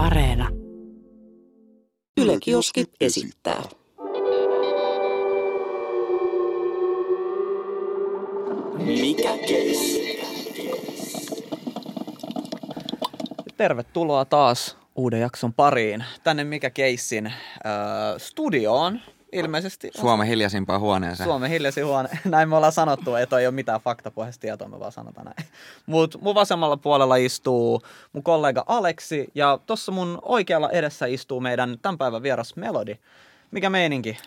Areena. Yle Kioski esittää. Mikä keissi? Tervetuloa taas uuden jakson pariin tänne Mikä Keissin äh, studioon. Ilmeisesti Suomen hiljaisimpaa huoneeseen. Suomen hiljaisin huone. Näin me ollaan sanottu, että ei ole mitään faktapohjaista tietoa, me vaan sanotaan näin. Mutta mun vasemmalla puolella istuu mun kollega Aleksi ja tuossa mun oikealla edessä istuu meidän tämän päivän vieras Melody. Mikä meininki?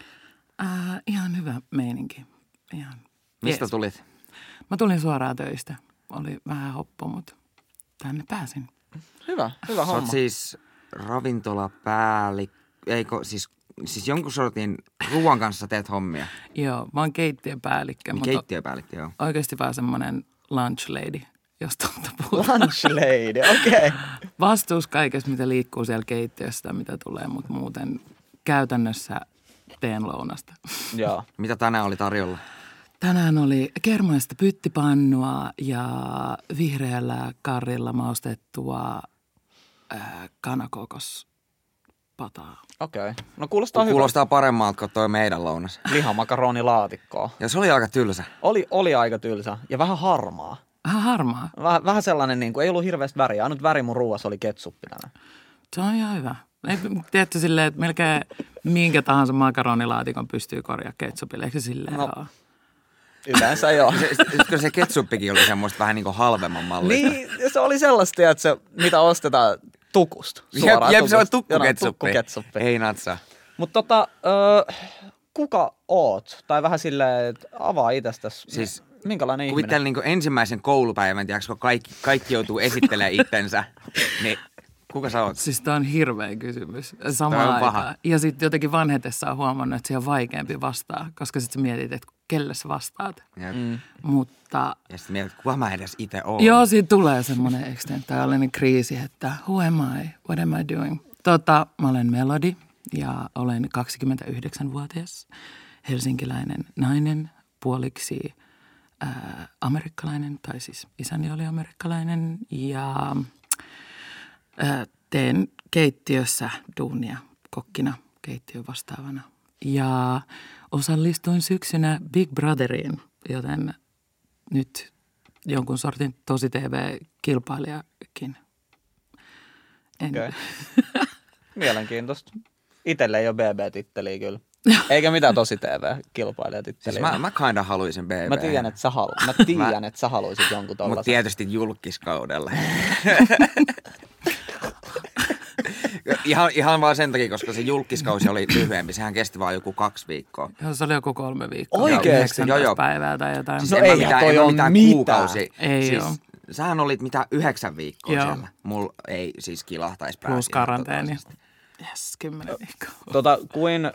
Äh, ihan hyvä meininki. Ihan Mistä jees. tulit? Mä tulin suoraan töistä. Oli vähän hoppo, mutta tänne pääsin. Hyvä, hyvä Sä homma. oot siis ravintolapäällikkö, eikö siis, siis jonkun sortin ruoan kanssa teet hommia. Joo, mä oon keittiöpäällikkö, mutta Keittiöpäällikkö, joo. oikeasti vaan semmoinen lunch lady, jos totta puhutaan. Lunch lady, okei. Okay. Vastuus kaikesta, mitä liikkuu siellä keittiössä, mitä tulee, mutta muuten käytännössä teen lounasta. Joo. Mitä tänään oli tarjolla? Tänään oli kermaista pyttipannua ja vihreällä karrilla maustettua ää, kanakokospataa. Okei. Okay. No kuulostaa, Kuulostaa paremmalta kuin toi meidän lounas. hyvältä. Lihamakaroni-laatikkoa. Ja se oli aika tylsä. Oli, oli aika tylsä ja vähän harmaa. Vähän harmaa. Vähän, vähän sellainen, niin kuin, ei ollut hirveästi väriä. Ainut väri mun ruuassa oli ketsuppi tänään. Se on ihan hyvä. Ei, tiedätkö silleen, että melkein minkä tahansa makaronilaatikon pystyy korjaamaan ketsupille. Eikö se silleen No. ole? Yleensä joo. Se, sitten se ketsuppikin oli semmoista vähän niin kuin halvemman mallista. niin, se oli sellaista, että se, mitä ostetaan tukusta. Jep, Suoraan jep, se on tukkuketsuppi. tukkuketsuppi. Ei natsa. Mutta tota, ö, kuka oot? Tai vähän silleen, että avaa itsestäsi. Siis Minkälainen ihminen? Kuvittelen niin ensimmäisen koulupäivän, tiedätkö, kun kaikki, kaikki joutuu esittelemään itsensä. Niin kuka sä oot? Siis tämä on hirveä kysymys samaan paha. aikaan. Ja sitten jotenkin vanhetessa on huomannut, että se on vaikeampi vastaa, koska sitten mietit, että kelle sä vastaat. Ja, Mm. Mutta ja sitten mietit, kuka mä edes itse oon. Joo, siinä tulee semmoinen ekstentaalinen kriisi, että who am I, what am I doing? Tota, mä olen Melody ja olen 29-vuotias helsinkiläinen nainen, puoliksi ää, amerikkalainen, tai siis isäni oli amerikkalainen ja ää, teen keittiössä duunia kokkina keittiön vastaavana. Ja osallistuin syksynä Big Brotheriin, joten nyt jonkun sortin tosi TV-kilpailijakin. En. Okei. Mielenkiintoista. Itelle ei ole BB-titteliä kyllä. Eikä mitään tosi TV-kilpailijatitteliä. Siis mä, mä kinda haluaisin BB. mä tiedän, että sä, halu... mä tiedän, että sä haluaisit jonkun Mutta tollasen. tietysti julkiskaudella. ihan, ihan vaan sen takia, koska se julkiskausi oli lyhyempi. Sehän kesti vaan joku kaksi viikkoa. Joo, se oli joku kolme viikkoa. Oikeesti? 19 Joo, joo. päivää tai jotain. Siis No en eihän mitään, toi en mitään mitään. kuukausi. Ei siis, oo. Sähän olit mitä yhdeksän viikkoa Joo. siellä. Mulla ei siis kilahtaisi pääsi. Plus karanteeni. Yes, kymmenen viikkoa. Tota, kuin äh,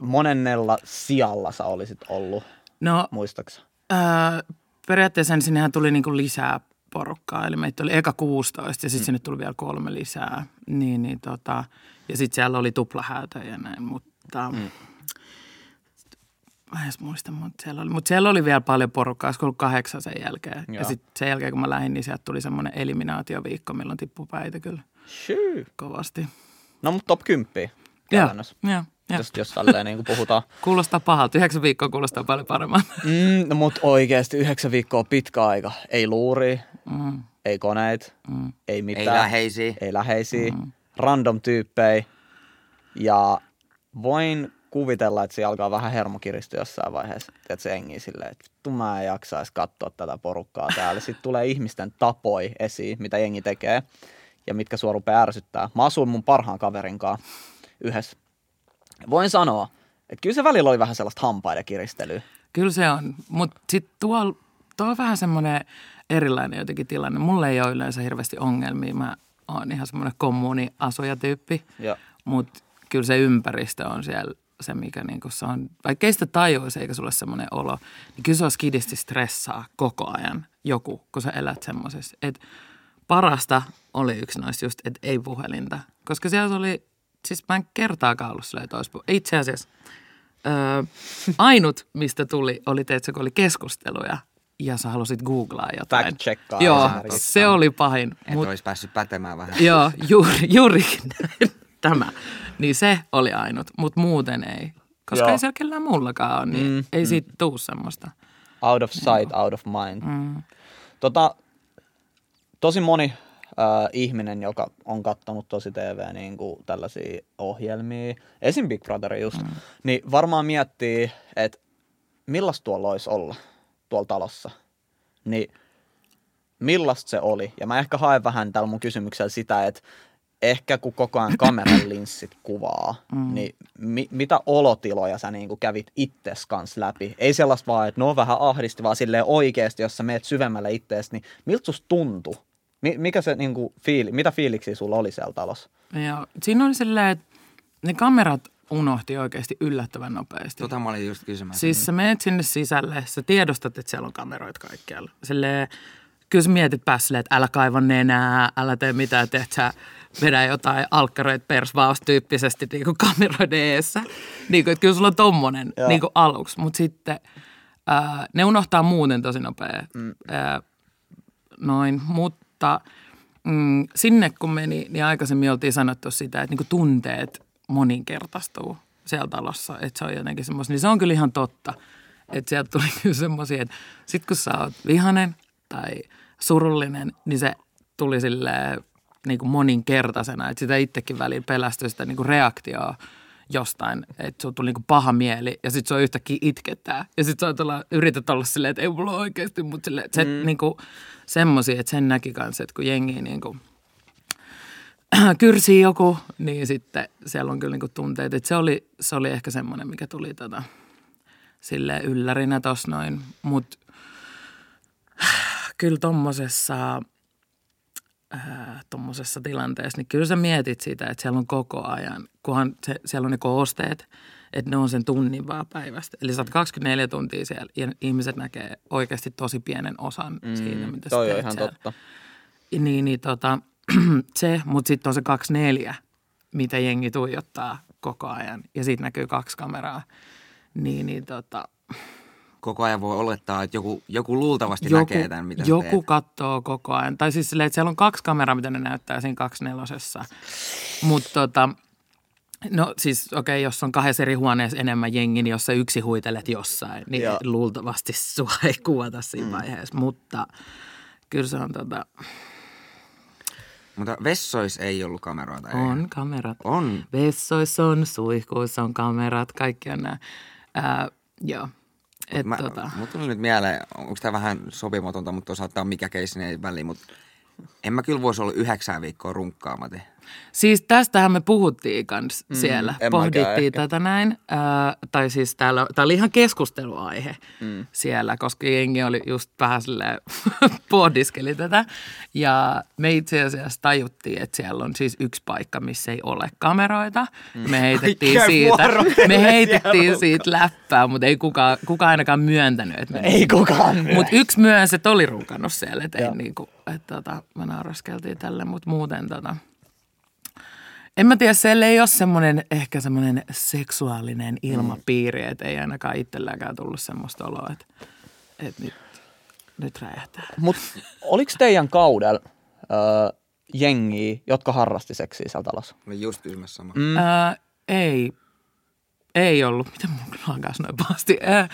monennella sijalla sä olisit ollut, No, muistaaksä? ää, periaatteessa sinnehän tuli niinku lisää porukkaa. Eli meitä oli eka 16 ja sitten sinne tuli vielä kolme lisää. Niin, niin tota, ja sitten siellä oli tuplahäätö ja näin, mutta... Mm. Mä en edes muista, mutta siellä oli, mutta siellä oli vielä paljon porukkaa, olisiko ollut kahdeksan sen jälkeen. Joo. Ja sitten sen jälkeen, kun mä lähdin, niin sieltä tuli semmoinen eliminaatioviikko, milloin tippui päitä kyllä Syy. kovasti. No mutta top 10 Joo, joo, Jos, jos tälleen niin kuin puhutaan. Kuulostaa pahalta. Yhdeksän viikkoa kuulostaa paljon paremmalta. Mm, no mutta oikeasti yhdeksän viikkoa on pitkä aika. Ei luuri, Mm, ei koneet, mm. ei mitään. Ei läheisiä. Ei läheisiä. Random tyyppejä. Ja voin kuvitella, että se alkaa vähän hermo kiristyä jossain vaiheessa. Tiedät se engi silleen, että vittu mä en jaksaisi katsoa tätä porukkaa täällä. Sitten tulee ihmisten tapoi esiin, mitä jengi tekee ja mitkä sua rupeaa ärsyttää. Mä asuin mun parhaan kaverin kanssa yhdessä. Voin sanoa, että kyllä se välillä oli vähän sellaista hampaiden kiristelyä. Kyllä se on, mutta sitten tuo, tuo on vähän semmoinen erilainen jotenkin tilanne. Mulle ei ole yleensä hirveästi ongelmia. Mä oon ihan semmoinen kommuuniasujatyyppi, Ja mutta kyllä se ympäristö on siellä se, mikä niinku se on, vaikka ei sitä tajuisi eikä sulle semmoinen olo, niin kyllä se on skidisti stressaa koko ajan joku, kun sä elät semmoisessa. Et parasta oli yksi noista just, että ei puhelinta, koska siellä oli, siis mä en kertaakaan ollut silleen, että olisi puh- Itse asiassa öö, ainut, mistä tuli, oli, teetkö, kun oli keskusteluja ja sä halusit googlaa jotain. Fact-checkaa Joo, esimerkiksi. se oli pahin. Et Mut, olisi päässyt pätemään vähän. joo, juuri, juurikin tämä. Niin se oli ainut, mutta muuten ei. Koska Joo. ei siellä kellään muullakaan ole, niin Mm, ei siitä tuu semmoista. Out of sight, out of mind. Tota, tosi moni äh, ihminen, joka on katsonut tosi TV niin kuin tällaisia ohjelmia, esim. Big Brother just, mm. niin varmaan miettii, että millaista tuolla olisi olla tuolla talossa. Niin millaista se oli? Ja mä ehkä haen vähän tällä mun kysymyksellä sitä, että ehkä kun koko ajan kameran linssit kuvaa, mm. niin mi- mitä olotiloja sä niinku kävit itses kanssa läpi? Ei sellaista vaan, että ne on vähän ahdisti, vaan silleen oikeasti, jos sä meet syvemmälle ittees, niin miltä susta tuntui? Mi- mikä se niinku fiili, mitä fiiliksiä sulla oli siellä talossa? Ja siinä oli silleen, että ne kamerat unohti oikeasti yllättävän nopeasti. Tota mä olin just kysymässä. Siis sä menet sinne sisälle, sä tiedostat, että siellä on kameroita kaikkialla. Silleen, kyllä sä mietit päässä että älä kaiva nenää, älä tee mitään, että sä vedä jotain alkkaroit persvaus tyyppisesti niin kuin kameroiden eessä. Niin kuin, että kyllä sulla on tommonen Joo. niin kuin aluksi, mutta sitten ää, ne unohtaa muuten tosi nopea. Mm. Ää, noin, mutta mm, sinne kun meni, niin aikaisemmin oltiin sanottu sitä, että niinku tunteet moninkertaistuu siellä talossa, että se on jotenkin semmoista, niin se on kyllä ihan totta. Että sieltä tuli kyllä semmoisia, että sit kun sä oot vihanen tai surullinen, niin se tuli silleen niin kuin moninkertaisena, että sitä itsekin väliin pelästyi sitä niin kuin reaktioa jostain, että sulla tuli niin kuin paha mieli ja sitten se on yhtäkkiä itkettää. Ja sitten sä olla, yrität olla silleen, että ei mulla ole oikeasti, mutta silleen, että se mm. niin kuin semmoisia, että sen näki kanssa, että kun jengi niin kuin kyrsii joku, niin sitten siellä on kyllä niin kuin tunteet. Että se, oli, se oli ehkä semmoinen, mikä tuli tota, silleen yllärinä tossa noin. Mutta kyllä tommosessa, äh, tommosessa tilanteessa, niin kyllä sä mietit sitä, että siellä on koko ajan, kunhan se, siellä on ne koosteet, että ne on sen tunnin vaan päivästä. Eli sä oot 24 tuntia siellä ja ihmiset näkee oikeasti tosi pienen osan mm, siitä, mitä sä Toi on teet ihan siellä. totta. Niin, niin tota, se, mutta sitten on se 24, mitä jengi tuijottaa koko ajan. Ja siitä näkyy kaksi kameraa. Niin, niin tota, Koko ajan voi olettaa, että joku, joku luultavasti joku, näkee tämän, mitä joku teet. katsoo koko ajan. Tai siis silleen, että siellä on kaksi kameraa, mitä ne näyttää siinä kaksi nelosessa. Mutta tota, no siis okei, okay, jos on kahdessa eri huoneessa enemmän jengi, niin jos sä yksi huitelet jossain, niin Joo. luultavasti sua ei kuvata siinä mm. vaiheessa. Mutta kyllä se on tota, Mutta vessois ei ollut kameroita. ei? on kamerat. On. Vessoissa on, suihkuissa on kamerat, kaikki on nämä. Ää, joo. Et, Mä, tota, Mut tuli nyt mieleen, onko tämä vähän sopimatonta, mutta on mikä keissi niin ei väliin, mutta en mä kyllä voisi olla yhdeksän viikkoa runkkaamaten. Siis tästähän me puhuttiin kans mm, siellä. Pohdittiin tätä näin. Ää, tai siis täällä, tää oli ihan keskusteluaihe mm. siellä, koska jengi oli just vähän silleen pohdiskeli tätä. Ja me itse asiassa tajuttiin, että siellä on siis yksi paikka, missä ei ole kameroita. Mm. Me heitettiin Oikein siitä, me heitettiin siitä läppää, mutta ei kukaan, kukaan ainakaan myöntänyt. Että me Ei kukaan mutta yksi myös, että oli runkannut siellä, että ei niinku, että tota, me nauraskeltiin tälle, mutta muuten tota, en mä tiedä, siellä ei ole semmoinen, ehkä semmoinen seksuaalinen ilmapiiri, että ei ainakaan itselläkään tullut semmoista oloa, että, että nyt, nyt räjähtää. Mutta oliko teidän kaudella öö, jengiä, jotka harrasti seksiä siellä talossa? Mä just kysymässä sama. Mm. Ää, ei, ei ollut. Miten mun lankas noin pahasti? Ää,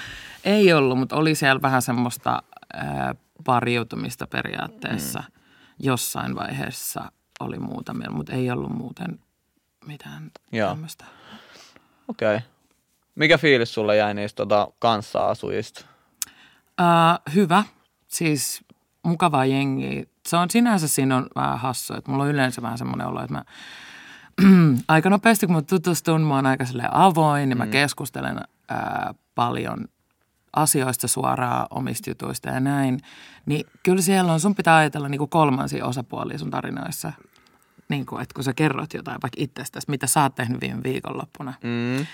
ei ollut, mutta oli siellä vähän semmoista ää, pariutumista periaatteessa. Mm. Jossain vaiheessa oli muutamia, mutta ei ollut muuten mitään Joo. tämmöistä. Okei. Okay. Mikä fiilis sulle jäi niistä tota, kanssaasujista? Ää, hyvä. Siis mukavaa jengiä. Se on sinänsä siinä on vähän hassu, että mulla on yleensä vähän semmoinen olo, että mä aika nopeasti kun mä tutustun, mä oon aika avoin ja mä keskustelen ää, paljon asioista suoraan omista jutuista ja näin, niin kyllä siellä on, sun pitää ajatella niin kuin kolmansia osapuolia sun tarinoissa. Niin kuin, että kun sä kerrot jotain vaikka itsestäsi, mitä sä oot tehnyt viime viikonloppuna, Mm.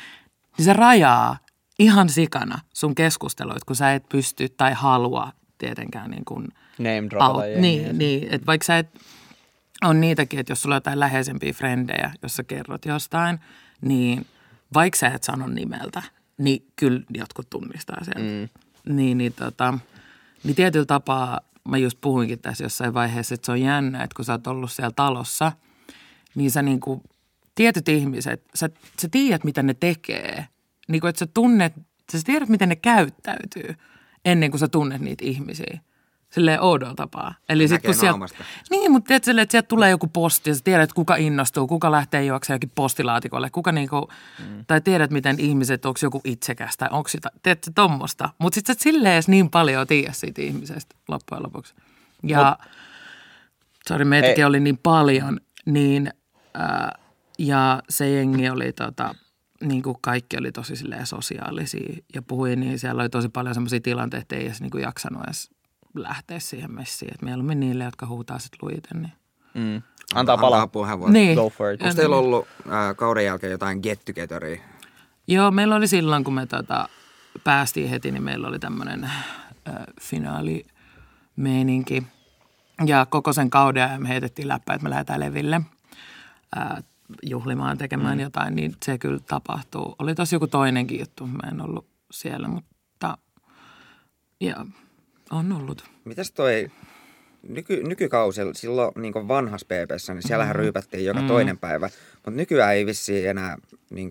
niin se rajaa ihan sikana sun keskusteluit, kun sä et pysty tai halua tietenkään niin kuin Name Au, jengiä. niin, niin, että vaikka sä et, on niitäkin, että jos sulla on jotain läheisempiä frendejä, jos sä kerrot jostain, niin vaikka sä et sano nimeltä, niin kyllä jotkut tunnistaa sieltä. Mm. Niin, niin tota, Niin tietyllä tapaa, mä just puhuinkin tässä jossain vaiheessa, että se on jännä, että kun sä oot ollut siellä talossa, niin sä niinku, tietyt ihmiset, sä, sä tiedät mitä ne tekee. Niin kuin, että sä tunnet, sä tiedät miten ne käyttäytyy ennen kuin sä tunnet niitä ihmisiä. Silleen oudolla tapaa. Eli sit, kun sieltä, niin, mutta tiedät silleen, että sieltä tulee joku posti ja sä tiedät, että kuka innostuu, kuka lähtee juoksemaan jokin postilaatikolle, kuka niinku, mm. tai tiedät, miten ihmiset, onko joku itsekäs tai onko sitä, tiedätkö, tommosta. Mutta sitten sä et silleen edes niin paljon tiedä siitä ihmisestä loppujen lopuksi. Ja, sori, meitäkin Ei. oli niin paljon, niin, ja se jengi oli tota, niin kuin kaikki oli tosi silleen sosiaalisia ja puhuin, niin siellä oli tosi paljon semmoisia tilanteita, että ei edes niin kuin jaksanut edes lähteä siihen messiin. Että mieluummin niille, jotka huutaa sit luiten. Niin. Mm. Antaa palaa. puheenvuoro. Niin. Go for it. Onko teillä ollut äh, kauden jälkeen jotain get togetheria? Joo, meillä oli silloin, kun me tota, päästiin heti, niin meillä oli tämmöinen äh, finaalimeininki. Ja koko sen kauden ajan me heitettiin läppä, että me lähdetään leville äh, juhlimaan, tekemään mm. jotain, niin se kyllä tapahtuu. Oli tosi joku toinenkin juttu, mä en ollut siellä, mutta ja, on ollut. Mitäs toi nyky, nykykausi, silloin niin vanhassa PPssä, niin siellähän mm. ryypättiin joka mm. toinen päivä, mutta nykyään ei vissiin enää niin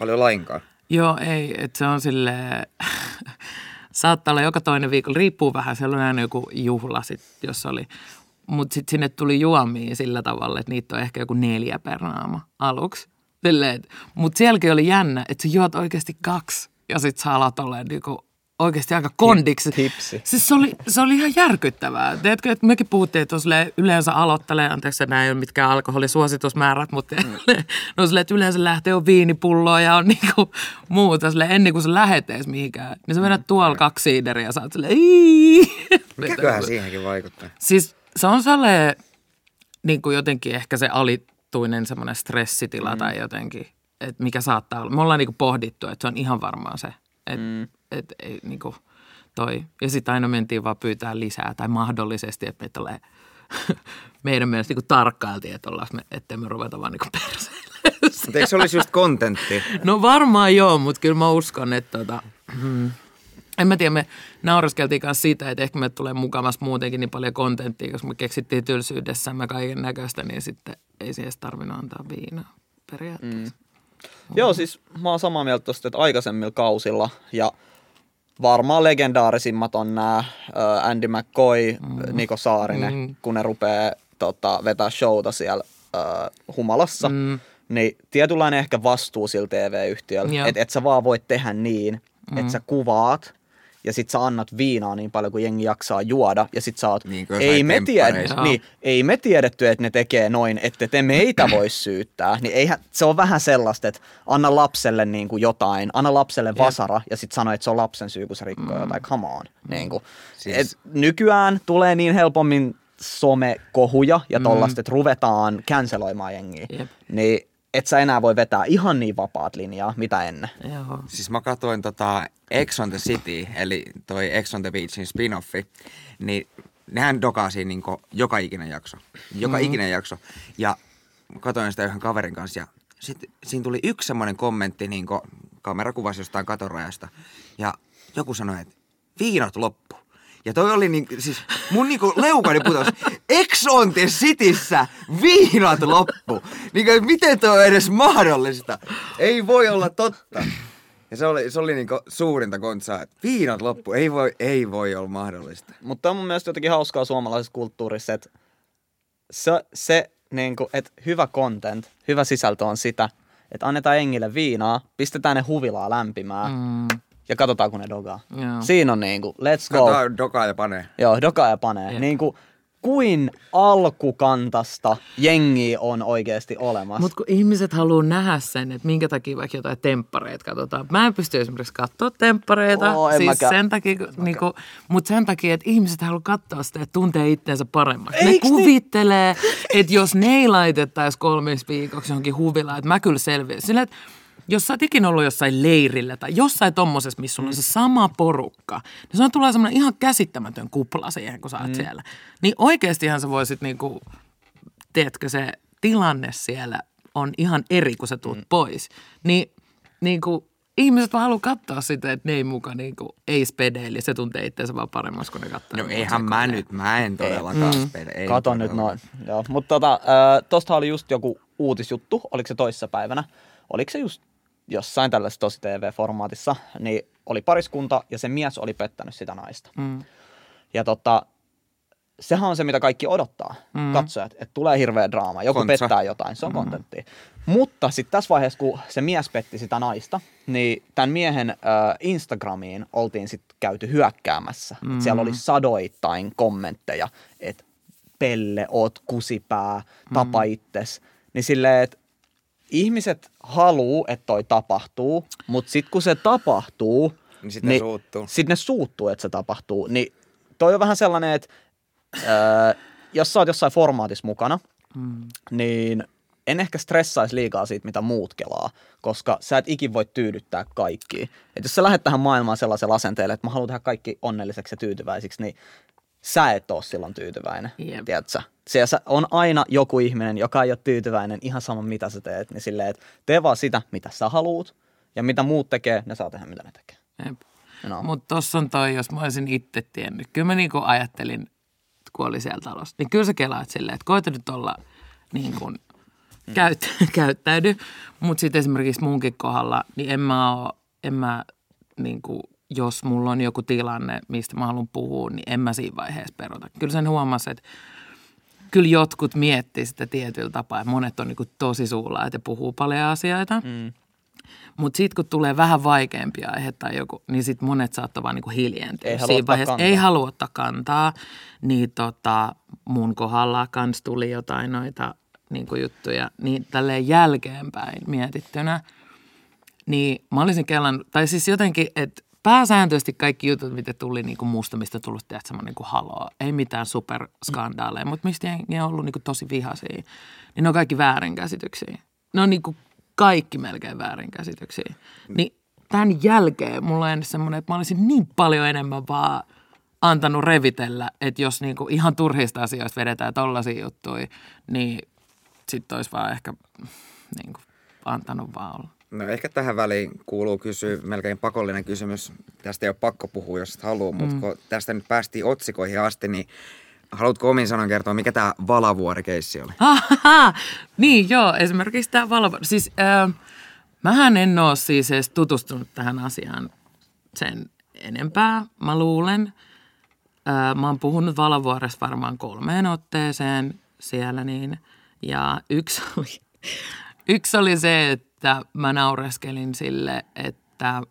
paljon lainkaan. Joo, ei, että se on sille saattaa olla joka toinen viikko, riippuu vähän, siellä on aina joku juhla, sit, jos oli. Mutta sitten sinne tuli juomia sillä tavalla, että niitä on ehkä joku neljä per naama aluksi. Mutta sielläkin oli jännä, että sä juot oikeasti kaksi ja sitten sä alat olemaan niinku oikeasti aika kondiksi. Hipsi. Siis se oli, se oli ihan järkyttävää. Tiedätkö, että mekin puhuttiin, että yleensä aloittelee, anteeksi, nämä ei ole mitkään alkoholisuositusmäärät, mutta no silleen, että yleensä lähtee on viinipulloa ja on niinku muuta silleen, ennen kuin sä lähet edes mihinkään. Niin sä vedät tuolla kaksi siideriä ja sä oot silleen. Mikäköhän siihenkin vaikuttaa? Siis se on sellainen niin kuin jotenkin ehkä se alituinen semmoinen stressitila mm. tai jotenkin, että mikä saattaa olla. Me ollaan niin kuin pohdittu, että se on ihan varmaan se, että mm. et, ei niin kuin toi. Ja sitten aina mentiin vaan pyytää lisää tai mahdollisesti, että me tulee meidän mielestä niin kuin tarkkailtiin, että ollaan me, ettei me ruveta vaan niin perseille. Mutta eikö se olisi just kontentti? No varmaan joo, mutta kyllä mä uskon, että tota, hmm, en mä tiedä, me naureskeltiin kanssa siitä, että ehkä me tulee mukamassa muutenkin niin paljon kontenttia, koska me keksittiin tylsyydessämme kaiken näköistä, niin sitten ei siihen tarvinnut antaa viinaa periaatteessa. Mm. Joo, siis mä oon samaa mieltä tosta, että aikaisemmilla kausilla ja varmaan legendaarisimmat on nämä Andy McCoy, mm. Niko Saarinen, mm. kun ne rupeaa tota, vetää showta siellä äh, humalassa. Mm. Niin tietynlainen ehkä vastuu sillä TV-yhtiöllä, että et sä vaan voit tehdä niin, mm. että sä kuvaat ja sit sä annat viinaa niin paljon kuin jengi jaksaa juoda ja sit sä oot, Niin ei, me temppareissa. niin, ei me tiedetty, että ne tekee noin, että te meitä voi syyttää. Niin eihän, se on vähän sellaista, että anna lapselle niin kuin jotain, anna lapselle vasara ja sit sano, että se on lapsen syy, kun se rikkoo mm. jotain, come on. Niin kuin. Siis- Et nykyään tulee niin helpommin somekohuja ja tollaista, että ruvetaan canceloimaan jengiä. Jep. Niin et sä enää voi vetää ihan niin vapaat linjaa, mitä ennen. Joo. Siis mä katsoin tota Ex on the City, eli toi Ex on the Beachin spin-offi, niin nehän dokaa siinä niinku joka ikinen jakso. Joka mm-hmm. ikinen jakso. Ja mä katsoin sitä yhden kaverin kanssa ja sitten siinä tuli yksi semmoinen kommentti niinku kamerakuvassa jostain katorajasta. Ja joku sanoi, että viinat loppu. Ja toi oli niin, siis mun niinku leukani putosi. Ex on the Cityssä viinat loppu. Niinku, miten toi on edes mahdollista? Ei voi olla totta. Ja se oli, se oli niinku suurinta kontsaa, että viinat loppu. Ei voi, ei voi olla mahdollista. Mutta on mun mielestä jotenkin hauskaa suomalaisessa kulttuurissa, että se, se niin kuin, että hyvä content, hyvä sisältö on sitä, että annetaan engille viinaa, pistetään ne huvilaa lämpimään mm. Ja katsotaan, kun ne dogaa. Joo. Siinä on niin kuin, let's go. Kato, dokaa ja panee. Joo, dokaa ja panee. Jep. Niin kuin, kuin alkukantasta jengi on oikeasti olemassa. Mutta kun ihmiset haluaa nähdä sen, että minkä takia vaikka jotain temppareita katsotaan. Mä en pysty esimerkiksi katsoa temppareita, Oo, siis mäkään. sen takia, niinku, mutta sen takia, että ihmiset haluaa katsoa sitä, että tuntee itseensä paremmaksi. Ne niin? kuvittelee, että jos ne ei laitettaisi kolmeksi viikoksi johonkin huvilaan, että mä kyllä selviän. Sillä, että jos sä oot ikinä ollut jossain leirillä tai jossain tommosessa, missä sulla on se sama porukka, niin se on tulee semmoinen ihan käsittämätön kupla siihen, kun sä oot mm. siellä. Niin oikeastihan sä voisit niinku, tiedätkö, se tilanne siellä on ihan eri, kun sä tuut mm. pois. Niin, niin kuin, ihmiset vaan haluaa katsoa sitä, että ne ei muka niinku, ei spedeili. Se tuntee itseänsä vaan paremmassa, kun ne katsoo. No eihän mä nyt, mä en todellakaan Mm. spede. Ei Kato nyt noin. Joo. Mutta tota, äh, tosta oli just joku uutisjuttu, oliko se toissa päivänä, oliko se just jossain tällaisessa tosi TV-formaatissa, niin oli pariskunta ja se mies oli pettänyt sitä naista. Mm. Ja tota, sehän on se, mitä kaikki odottaa, mm. katsojat, että tulee hirveä draama, joku Kontsa. pettää jotain, se on mm. kontenttia. Mutta sitten tässä vaiheessa, kun se mies petti sitä naista, niin tämän miehen äh, Instagramiin oltiin sitten käyty hyökkäämässä. Mm. Et siellä oli sadoittain kommentteja, että Pelle, oot kusipää, tapa mm. itses. Niin silleen, että ihmiset haluu, että toi tapahtuu, mutta sitten kun se tapahtuu, Niin sit ne suuttuu. Sitten ne suuttuu, että se tapahtuu. Niin toi on vähän sellainen, että öö, jos sä oot jossain formaatissa mukana, mm. niin en ehkä stressaisi liikaa siitä, mitä muut kelaa, koska sä et ikin voi tyydyttää kaikkia. Et jos sä lähdet tähän maailmaan sellaisella asenteella, että mä haluan tehdä kaikki onnelliseksi ja tyytyväisiksi, niin sä et ole silloin tyytyväinen, Jep. tiedätkö? Siellä on aina joku ihminen, joka ei ole tyytyväinen ihan sama mitä sä teet, niin silleen, että tee vaan sitä, mitä sä haluut, ja mitä muut tekee, ne saa tehdä, mitä ne tekee. Jep. No. Mutta tossa on toi, jos mä olisin itse tiennyt. Kyllä mä niinku ajattelin, kun oli siellä talossa. Niin kyllä sä kelaat silleen, että koeta nyt olla niin kuin käyt, käyttäydy. Mutta sitten esimerkiksi munkin kohdalla, niin en mä oo, en mä niin kuin, jos mulla on joku tilanne, mistä mä haluan puhua, niin en mä siinä vaiheessa peruta. Kyllä sen huomasi, että kyllä jotkut miettii sitä tietyllä tapaa. Monet on niin kuin tosi suulla, että puhuu paljon asioita. Mm. Mutta sitten kun tulee vähän vaikeampia aihe tai joku, niin sitten monet saattaa vaan niinku hiljentyä. Ei halua vaiheessa kantaa. Ei halua ottaa kantaa. Niin tota, mun kohdalla kans tuli jotain noita niinku juttuja. Niin tälleen jälkeenpäin mietittynä, niin mä olisin kellan, tai siis jotenkin, että pääsääntöisesti kaikki jutut, mitä tuli niin kuin musta, mistä tullut tehdä semmoinen niin haloo. Ei mitään superskandaaleja, mutta mistä jengi on ollut niin kuin tosi vihaisia. Niin ne on kaikki väärinkäsityksiä. Ne on niin kuin kaikki melkein väärinkäsityksiä. Niin tämän jälkeen mulla on semmoinen, että mä olisin niin paljon enemmän vaan antanut revitellä, että jos niin kuin ihan turhista asioista vedetään tollaisia juttuja, niin sitten olisi vaan ehkä niin kuin antanut vaan olla. No ehkä tähän väliin kuuluu kysyä melkein pakollinen kysymys. Tästä ei ole pakko puhua, jos et halua, mm. mutta kun tästä nyt päästiin otsikoihin asti, niin haluatko omin sanon kertoa, mikä tämä Valavuori-keissi oli? Niin joo, esimerkiksi tämä valvo... Siis äh, mähän en ole siis edes tutustunut tähän asiaan sen enempää, mä luulen. Äh, mä oon puhunut Valavuoressa varmaan kolmeen otteeseen siellä niin. Ja yksi oli, yksi oli se, että mä naureskelin sille, että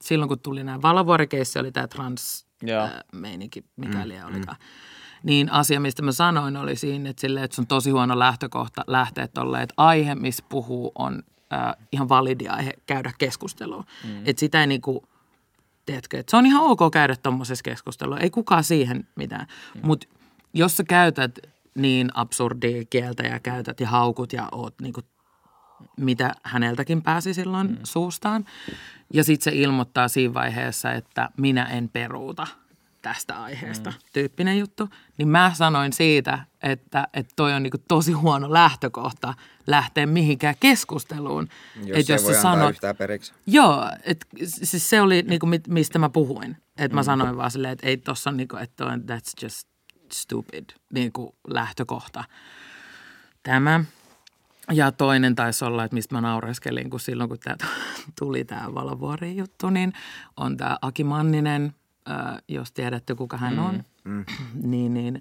silloin kun tuli nämä Valavuorikeissi, oli tämä trans Joo. äh, meininki, mikäli mm, olikaan. Niin asia, mistä mä sanoin, oli siinä, että, sille, että se on tosi huono lähtökohta lähteä tolleen, että aihe, missä puhuu, on äh, ihan validi aihe käydä keskustelua. Mm. Että sitä ei niinku, tiedätkö, että se on ihan ok käydä tuommoisessa keskustelua. Ei kukaan siihen mitään. Mm. Mutta jos sä käytät niin absurdia kieltä ja käytät ja haukut ja oot niinku mitä häneltäkin pääsi silloin mm. suustaan. Ja sitten se ilmoittaa siinä vaiheessa, että minä en peruuta tästä aiheesta, mm. tyyppinen juttu. Niin mä sanoin siitä, että, että toi on niinku tosi huono lähtökohta lähteä mihinkään keskusteluun. Jos Et ei voi sä sanot- yhtään periksi. Joo, et, siis se oli niinku, mistä mä puhuin. Että mä sanoin vaan silleen, että ei tossa on niinku, että that's just stupid niinku lähtökohta. Tämä. Ja toinen taisi olla, että mistä mä naureskelin, kun silloin kun tämä tuli tämä Valavuori juttu, niin on tämä Aki Manninen, äh, jos tiedätte kuka hän on. Mm. niin, niin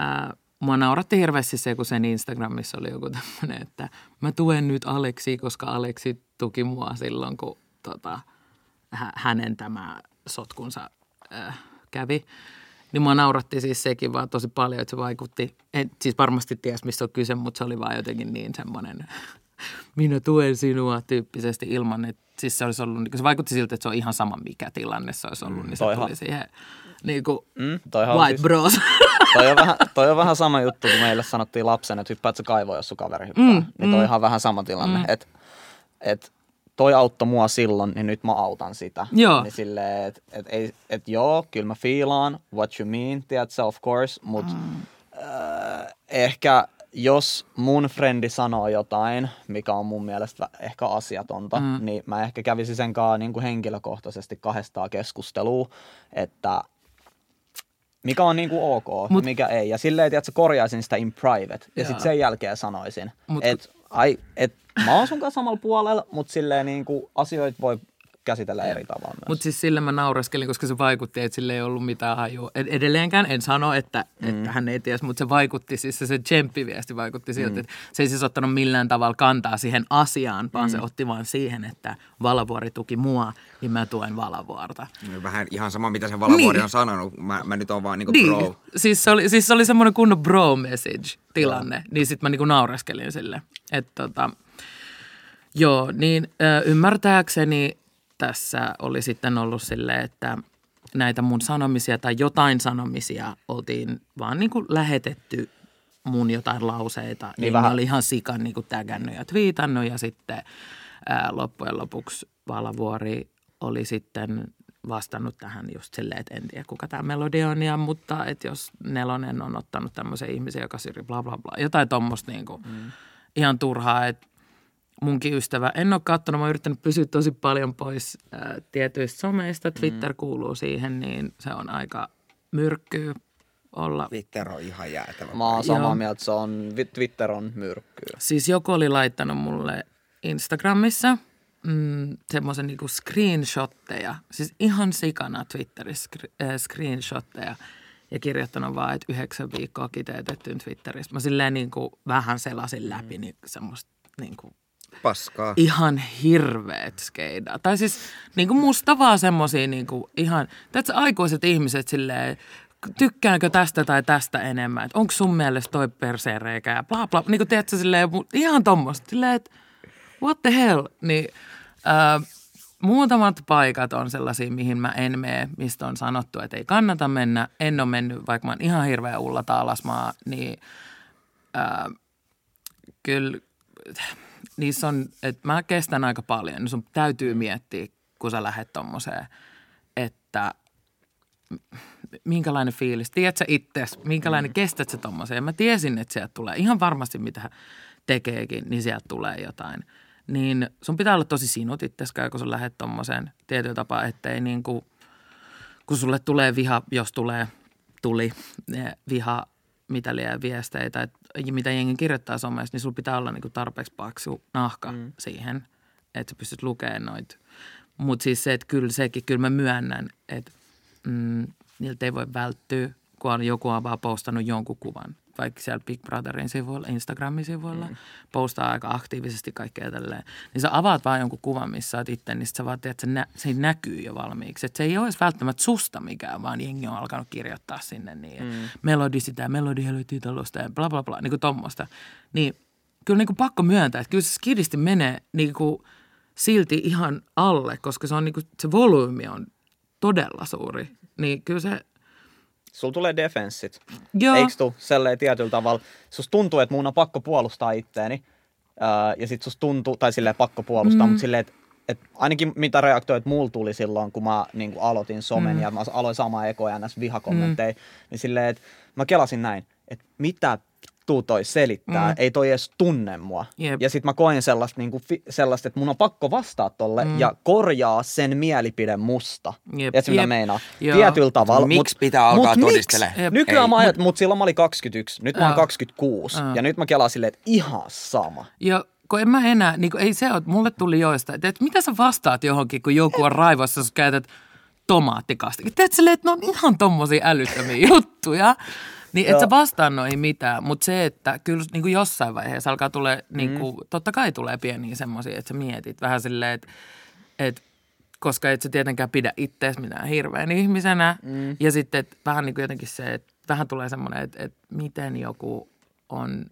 äh, mua nauratti hirveästi se, kun sen Instagramissa oli joku tämmöinen, että mä tuen nyt Aleksi, koska Aleksi tuki mua silloin, kun tota, hä- hänen tämä sotkunsa äh, kävi. Niin mua nauratti siis sekin vaan tosi paljon, että se vaikutti, en, siis varmasti ties mistä on kyse, mutta se oli vaan jotenkin niin semmoinen, minä tuen sinua tyyppisesti ilman, että siis se olisi ollut, niin se vaikutti siltä, että se on ihan sama mikä tilanne se olisi ollut, niin se toihan- tuli siihen niin kuin Mm, white siis- bros. toi, on vähän, toi on vähän sama juttu, kun meille sanottiin lapsena, että hyppäät sä kaivoon, jos sun kaveri hyppää. Mm, niin toi on ihan vähän sama tilanne, mm. että et, toi auttoi mua silloin, niin nyt mä autan sitä. Joo. Niin silleen, että et, et, et joo, kyllä mä fiilaan what you mean, tiedätkö, of course, mutta mm. äh, ehkä jos mun frendi sanoo jotain, mikä on mun mielestä ehkä asiatonta, mm. niin mä ehkä kävisin sen kanssa niin kuin henkilökohtaisesti kahdestaan keskustelua, että mikä on niin kuin ok, Mut- mikä ei. Ja silleen, että korjaisin sitä in private. Ja sitten sen jälkeen sanoisin, että ai, et, mä oon sun kanssa samalla puolella, mutta silleen niin kuin asioita voi käsitellä eri tavalla myös. Mutta siis sille mä naureskelin, koska se vaikutti, että sillä ei ollut mitään hajua. Ed- Edelleenkään en sano, että, mm. että hän ei tiedä, mutta se vaikutti, siis se, se tsemppiviesti vaikutti siltä, mm. että se ei siis ottanut millään tavalla kantaa siihen asiaan, vaan mm. se otti vaan siihen, että Valavuori tuki mua, niin mä tuen Valavuorta. Vähän ihan sama, mitä se Valavuori Niin. on sanonut. Mä, mä nyt oon vaan niinku Niin, bro. siis se oli, siis se oli semmoinen kunnon bro-message-tilanne, niin sitten mä niinku naureskelin sille. Että tota, joo, niin ö, ymmärtääkseni tässä oli sitten ollut silleen, että näitä mun sanomisia tai jotain sanomisia oltiin vaan niinku lähetetty mun jotain lauseita. Niin, niin vähän- mä olin ihan sikan niinku tägännyt ja twiitannut ja sitten ää, loppujen lopuksi Valavuori oli sitten vastannut tähän just silleen, että en tiedä kuka tämä melodi on, ja, mutta että jos Nelonen on ottanut tämmöisen ihmisen, joka syrjii bla bla bla, jotain tuommoista niinku, mm. ihan turhaa, että munkin ystävä, en ole katsonut, mä oon yrittänyt pysyä tosi paljon pois ää, tietyistä someista, Twitter mm. kuuluu siihen, niin se on aika myrkkyä olla Twitter on ihan jäätävä. Mä oon samaa Joo. mieltä, se on, Twitter on myrkkyä. Siis joku oli laittanut mulle Instagramissa mm, semmoisen niinku screenshotteja, siis ihan sikana Twitterissä skri- äh, screenshotteja ja kirjoittanut vaan, että yhdeksän viikkoa kiteytettyyn Twitterissä. Mä silleen niinku vähän selasin läpi niin semmoista niinku Paskaa. ihan hirveet skeidaa. Tai siis niinku musta vaan semmosia niinku ihan, tiedätkö, aikuiset ihmiset silleen, tykkäänkö tästä tai tästä enemmän, että onko sun mielestä toi perseen reikä ja bla bla, niin kuin tiedätkö, silleen, ihan tommoista, silleen, että what the hell, niin äh, muutamat paikat on sellaisia, mihin mä en mene, mistä on sanottu, että ei kannata mennä, en ole mennyt, vaikka mä oon ihan hirveä ullata alasmaa, niin äh, kyllä niissä on, että mä kestän aika paljon, niin sun täytyy miettiä, kun sä lähdet tommoseen, että minkälainen fiilis, tiedätkö itses, minkälainen mm. kestät sä tommoseen. Mä tiesin, että sieltä tulee ihan varmasti mitä tekeekin, niin sieltä tulee jotain. Niin sun pitää olla tosi sinut itseskään, kun sä lähdet tommoseen tietyllä tapaa, ettei niin kuin, kun sulle tulee viha, jos tulee, tuli ne viha, mitä liian viesteitä, et, mitä jengi kirjoittaa somessa, niin sulla pitää olla niinku tarpeeksi paksu nahka mm. siihen, että sä pystyt lukemaan noita. Mutta siis se, että kyllä sekin, kyllä mä myönnän, että mm, niiltä ei voi välttyä, kun on joku on vaan postannut jonkun kuvan. Vaikka siellä Big Brotherin sivuilla, Instagramin sivuilla, mm. postaa aika aktiivisesti kaikkea tälleen. Niin sä avaat vaan jonkun kuvan, missä sä oot itse, niin sä vaan että se, nä- se näkyy jo valmiiksi. Et se ei ole välttämättä susta mikään, vaan jengi on alkanut kirjoittaa sinne niin, mm. melodi sitä, melodi helvetti talosta ja bla bla bla, niin kuin tommoista. Niin kyllä niin kuin pakko myöntää, että kyllä se skidisti menee niin kuin silti ihan alle, koska se, on niin kuin, se volyymi on todella suuri. Niin kyllä se, Sulla tulee defenssit. Joo. Eikö tuu selleen tietyllä tavalla? Sus tuntuu, että mun on pakko puolustaa itteeni. Ja sit sus tuntuu, tai silleen pakko puolustaa, mm. mutta silleen, että et ainakin mitä reaktioita mulla tuli silloin, kun mä niin kuin aloitin somen mm. ja mä aloin saamaan ekoja näissä vihakommentteja, mm. niin silleen, että mä kelasin näin, että mitä tuu toi selittää, mm. ei toi edes tunne mua. Jep. Ja sit mä koin sellaista, niin kuin, sellaista, että mun on pakko vastaa tolle mm. ja korjaa sen mielipide musta. Jep. Tiedätkö mitä Jep. meinaa? Joo. Tietyllä tavalla. Miksi pitää alkaa mut todistelemaan? Nykyään mä ajat, mutta silloin mä olin 21, nyt mä oon Joo. 26 Joo. ja nyt mä kelaan silleen, että ihan sama. Ja kun en mä enää, niin kuin, ei se ole, mulle tuli joista, että, että mitä sä vastaat johonkin, kun joku on raivossa, sä käytät tomaattikastike. Teet silleen, että ne on ihan tommosia älyttömiä juttuja. Niin et Joo. sä vastaa noihin mitään, mutta se, että kyllä niin kuin jossain vaiheessa alkaa tulee, niin kuin, totta kai tulee pieniä semmoisia, että sä mietit vähän silleen, että, että koska et sä tietenkään pidä itseäsi mitään hirveän ihmisenä. Mm. Ja sitten että vähän niin kuin jotenkin se, että vähän tulee semmoinen, että, että miten joku on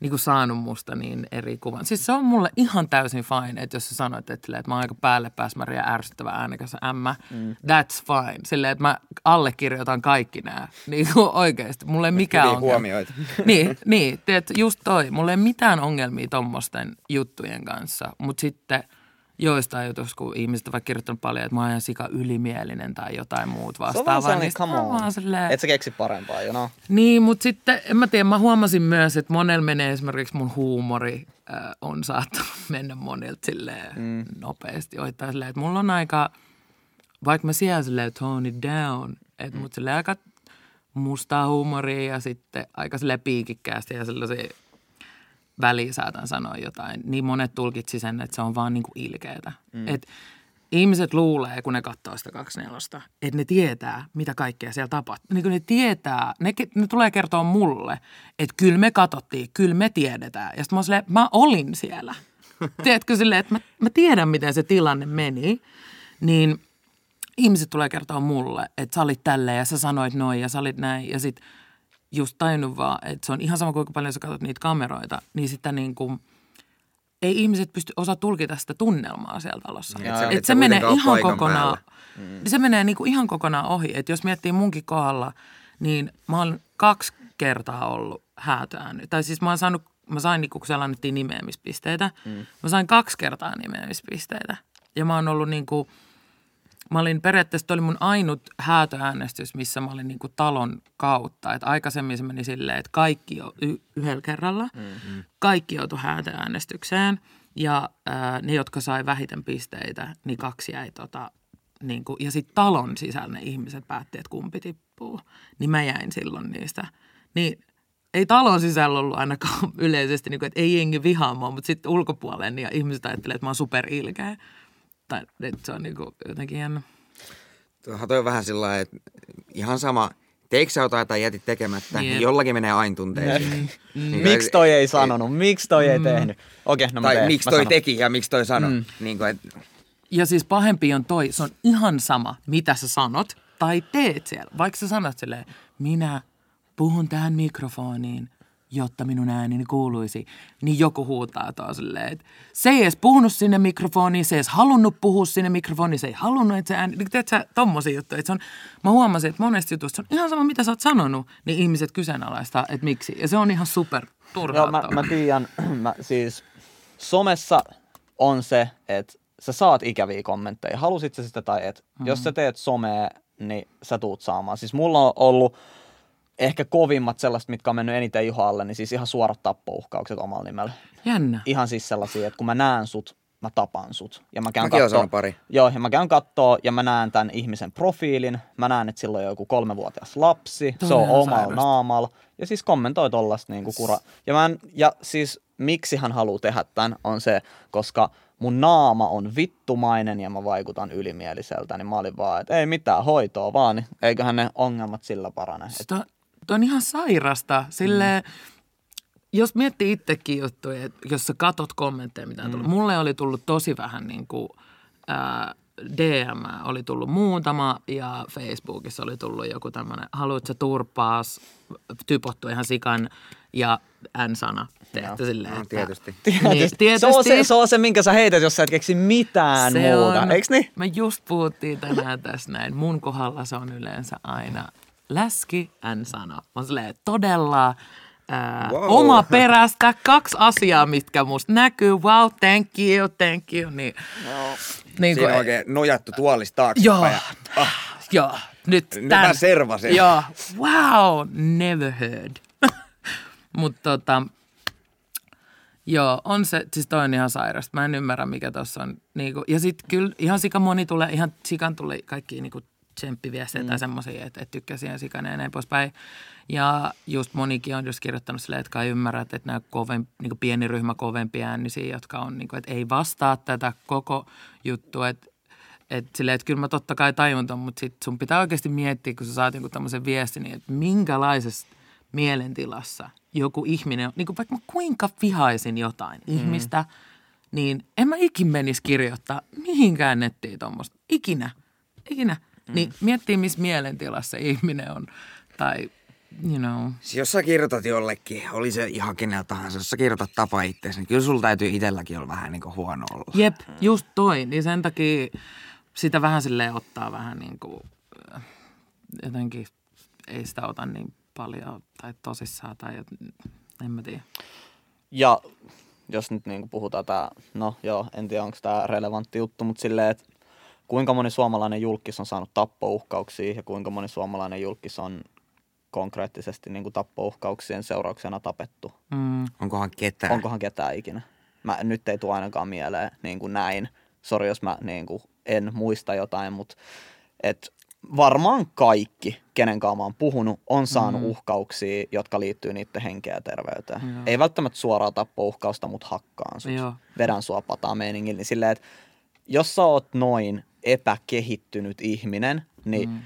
niin kuin saanut musta niin eri kuvan. Siis se on mulle ihan täysin fine, että jos sä sanoit, että, silleen, että mä oon aika päälle pääsmäri ja ärsyttävä äänekäs ämmä, mm. that's fine. Silleen, että mä allekirjoitan kaikki nämä. Niin kuin oikeasti. Mulle ei mikään ongelma. huomioita. niin, niin teet, just toi. Mulla ei mitään ongelmia tommosten juttujen kanssa, mutta sitten joistain jutuista, kun ihmiset vaikka kirjoittanut paljon, että mä oon ihan sika ylimielinen tai jotain muut Se on vastaavaa. niin come on. vaan silleen- Et sä keksi parempaa, you know? niin, mutta sitten, en mä tiedä, mä huomasin myös, että monella menee esimerkiksi mun huumori äh, on saattanut mennä monilta silleen mm. nopeasti ohittaa silleen, että mulla on aika, vaikka mä siellä silleen tone it down, että mm. mut silleen aika mustaa huumoria ja sitten aika silleen piikikkäästi ja sellaisia väliin saatan sanoa jotain, niin monet tulkitsi sen, että se on vaan niinku ilkeetä. Mm. Et ihmiset luulee, kun ne katsoo sitä 24, että ne tietää, mitä kaikkea siellä tapahtuu. Niin ne tietää, ne, ne tulee kertoa mulle, että kyllä me katsottiin, kyllä me tiedetään. Ja sitten mä silleen, mä olin siellä. Tiedätkö silleen, että mä, mä tiedän, miten se tilanne meni. Niin ihmiset tulee kertoa mulle, että sä olit tälleen ja sä sanoit noin ja sä olit näin. Ja sit just tajunnut vaan, että se on ihan sama kuinka paljon sä katsot niitä kameroita, niin sitä niin kuin, ei ihmiset pysty osaa tulkita sitä tunnelmaa siellä talossa. Niin, et sä- Et et se menee ihan kokonaan, mm. se menee niin kuin ihan kokonaan ohi. Että jos miettii munkin kohdalla, niin mä olen kaksi kertaa ollut häätöään. Tai siis mä oon saanut, mä sain niin kun siellä annettiin nimeämispisteitä, mm. mä sain kaksi kertaa nimeämispisteitä. Ja mä oon ollut niin kuin, mä olin periaatteessa, toi oli mun ainut häätöäänestys, missä mä olin niin kuin talon kautta. Et aikaisemmin se meni silleen, että kaikki jo y- yhdellä kerralla, mm-hmm. kaikki joutui häätöäänestykseen. Ja ää, ne, jotka sai vähiten pisteitä, niin kaksi jäi tota, niin kuin, ja sitten talon sisällä ne ihmiset päätti, että kumpi tippuu. Niin mä jäin silloin niistä. Niin ei talon sisällä ollut ainakaan yleisesti, niin kuin, että ei jengi vihaa mua, mutta sitten ulkopuolelle niin, ja ihmiset ajattelee, että mä oon superilkeä. Tai että se on niin kuin jotenkin jännä. Tuohan toi on vähän sillä että ihan sama, teikö sä jotain tai jätit tekemättä, Jep. niin jollakin menee aina tunteisiin. Niin Miksi toi ei sanonut? Miksi toi ei tehnyt? Okei, no mä Tai teen. miksi toi sanon. teki ja miksi toi sanoi. Mm. Niin kuin, että Ja siis pahempi on toi, se on ihan sama, mitä sä sanot tai teet siellä. Vaikka sä sanot silleen, minä puhun tähän mikrofoniin, jotta minun ääneni kuuluisi, niin joku huutaa tuo silleen, että se ei edes puhunut sinne mikrofoniin, se ei edes halunnut puhua sinne mikrofoniin, se ei halunnut, että se ääni, niin teet sä tommosia juttuja, että se on, mä huomasin, että monesti jutuista se on ihan sama, mitä sä oot sanonut, niin ihmiset kyseenalaistaa, että miksi, ja se on ihan super Joo, mä, mä tiedän, mä, siis somessa on se, että sä saat ikäviä kommentteja, halusit sä sitä tai et. Mm. Jos sä teet somea, niin sä tuut saamaan. Siis mulla on ollut ehkä kovimmat sellaiset, mitkä on mennyt eniten iho alle, niin siis ihan suorat tappouhkaukset omalla nimellä. Jännä. Ihan siis sellaisia, että kun mä näen sut, mä tapan sut. Ja mä käyn kattoo- pari. Joo, ja mä käyn kattoo ja mä näen tämän ihmisen profiilin. Mä näen, että sillä on joku kolmevuotias lapsi. Toi se on omalla naamalla. Ja siis kommentoi tollasta niinku kura. Ja, mä en, ja siis miksi hän haluaa tehdä tämän on se, koska mun naama on vittumainen ja mä vaikutan ylimieliseltä. Niin mä olin vaan, että ei mitään hoitoa vaan, niin eiköhän ne ongelmat sillä parane. Sitä, toi on ihan sairasta. Silleen, mm. jos miettii itsekin juttuja, että jos sä katot kommentteja, mitä on tullut. Mulle oli tullut tosi vähän niin kuin, ää, DM oli tullut muutama ja Facebookissa oli tullut joku tämmöinen, haluatko turpaas, typottu ihan sikan ja N-sana. Tehty silleen, no, että- tietysti. Niin, Se, on se, se on se, minkä sä heität, jos sä et keksi mitään se muuta. on, Eiks niin? Me just puhuttiin tänään tässä näin. Mun kohdalla se on yleensä aina läski, N-sana. Mä oon silleen, todella ää, Wow. oma perästä. Kaksi asiaa, mitkä musta näkyy. Wow, thank you, thank you. Niin, niin Siinä kun- on oikein nojattu tuolista Joo, taaksepäin. Ja, ah, joo, nyt Nyt tän. mä servasin. Joo, wow, never heard. Mutta tota, joo, on se, siis toi on ihan sairasta. Mä en ymmärrä, mikä tuossa on. Niinku, ja sitten kyllä ihan sika moni tulee, ihan sikan tulee kaikki niinku tsemppiviestejä mm. tai semmoisia, että, että tykkäsi ihan sikana ja näin poispäin. Ja just monikin on just kirjoittanut silleen, että kai ymmärrät, että nämä koven, niin pieni ryhmä kovempia äänisiä, jotka on, niin kuin, että ei vastaa tätä koko juttua, että että silleen, että kyllä mä totta kai tajun ton, mutta sit sun pitää oikeasti miettiä, kun sä saat jonkun tämmöisen viestin, niin että minkälaisessa mielentilassa joku ihminen on, niin kuin vaikka mä kuinka vihaisin jotain mm. ihmistä, niin en mä ikin menisi kirjoittaa mihinkään nettiin tuommoista. Ikinä. Ikinä. Mm. Niin miettii, missä mielentilassa se ihminen on. Tai, you know. Siis jos sä kirjoitat jollekin, oli se ihan kenellä tahansa, jos sä kirjoitat tapa itseäsi, niin kyllä sulla täytyy itselläkin olla vähän niin kuin huono olla. Jep, just toi. Niin sen takia sitä vähän silleen ottaa vähän niin kuin, jotenkin ei sitä ota niin paljon tai tosissaan tai en mä tiedä. Ja jos nyt niin puhutaan tää, no joo, en tiedä onko tämä relevantti juttu, mutta silleen, että kuinka moni suomalainen julkis on saanut tappouhkauksia ja kuinka moni suomalainen julkis on konkreettisesti niin tappouhkauksien seurauksena tapettu. Mm. Onkohan ketään? Onkohan ketään ikinä? Mä, nyt ei tule ainakaan mieleen niin kuin näin. Sori, jos mä niin kuin, en muista jotain, mutta et varmaan kaikki, kenen kanssa mä oon puhunut, on saanut mm. uhkauksia, jotka liittyy niiden henkeä ja terveyteen. Joo. Ei välttämättä suoraan tappouhkausta, mutta hakkaan sut. Joo. Vedän sua pataa meiningillä. Niin silleen, että jos sä oot noin epäkehittynyt ihminen, niin mm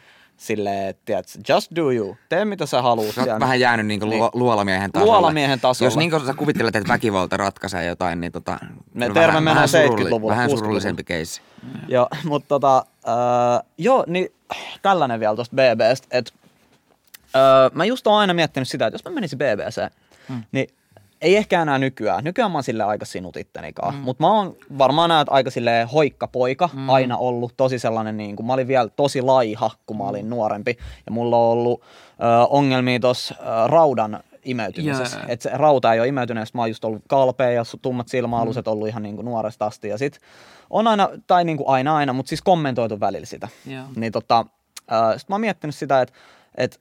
silleen, että just do you, tee mitä sä haluat. Sä oot vähän jäänyt niinku niin. luolamiehen tasolle. Luolamiehen tasolle. Jos niin kuin sä kuvittelet, että väkivalta ratkaisee jotain, niin tota, Me terve mennään 70-luvulla. Vähän surullisempi keissi. Joo, mutta tota, äh, joo, niin tällainen vielä tuosta BBstä, että äh, mä just oon aina miettinyt sitä, että jos mä menisin BBC, hmm. niin ei ehkä enää nykyään. Nykyään mä oon sille aika sinut ittenikaan. Mm. Mutta mä oon varmaan näet aika sille hoikkapoika mm. aina ollut. Tosi sellainen, niin kuin, mä olin vielä tosi laiha, kun mä olin nuorempi. Ja mulla on ollut ö, ongelmia tuossa raudan imeytymisessä. Yeah. Että se rauta ei ole imeytynyt, mä oon just ollut kalpea ja tummat silmäaluset mm. ollut ihan niin kuin nuoresta asti. Ja sit on aina, tai niin kuin aina aina, mutta siis kommentoitu välillä sitä. Yeah. Niin tota, ö, sit mä oon miettinyt sitä, että et,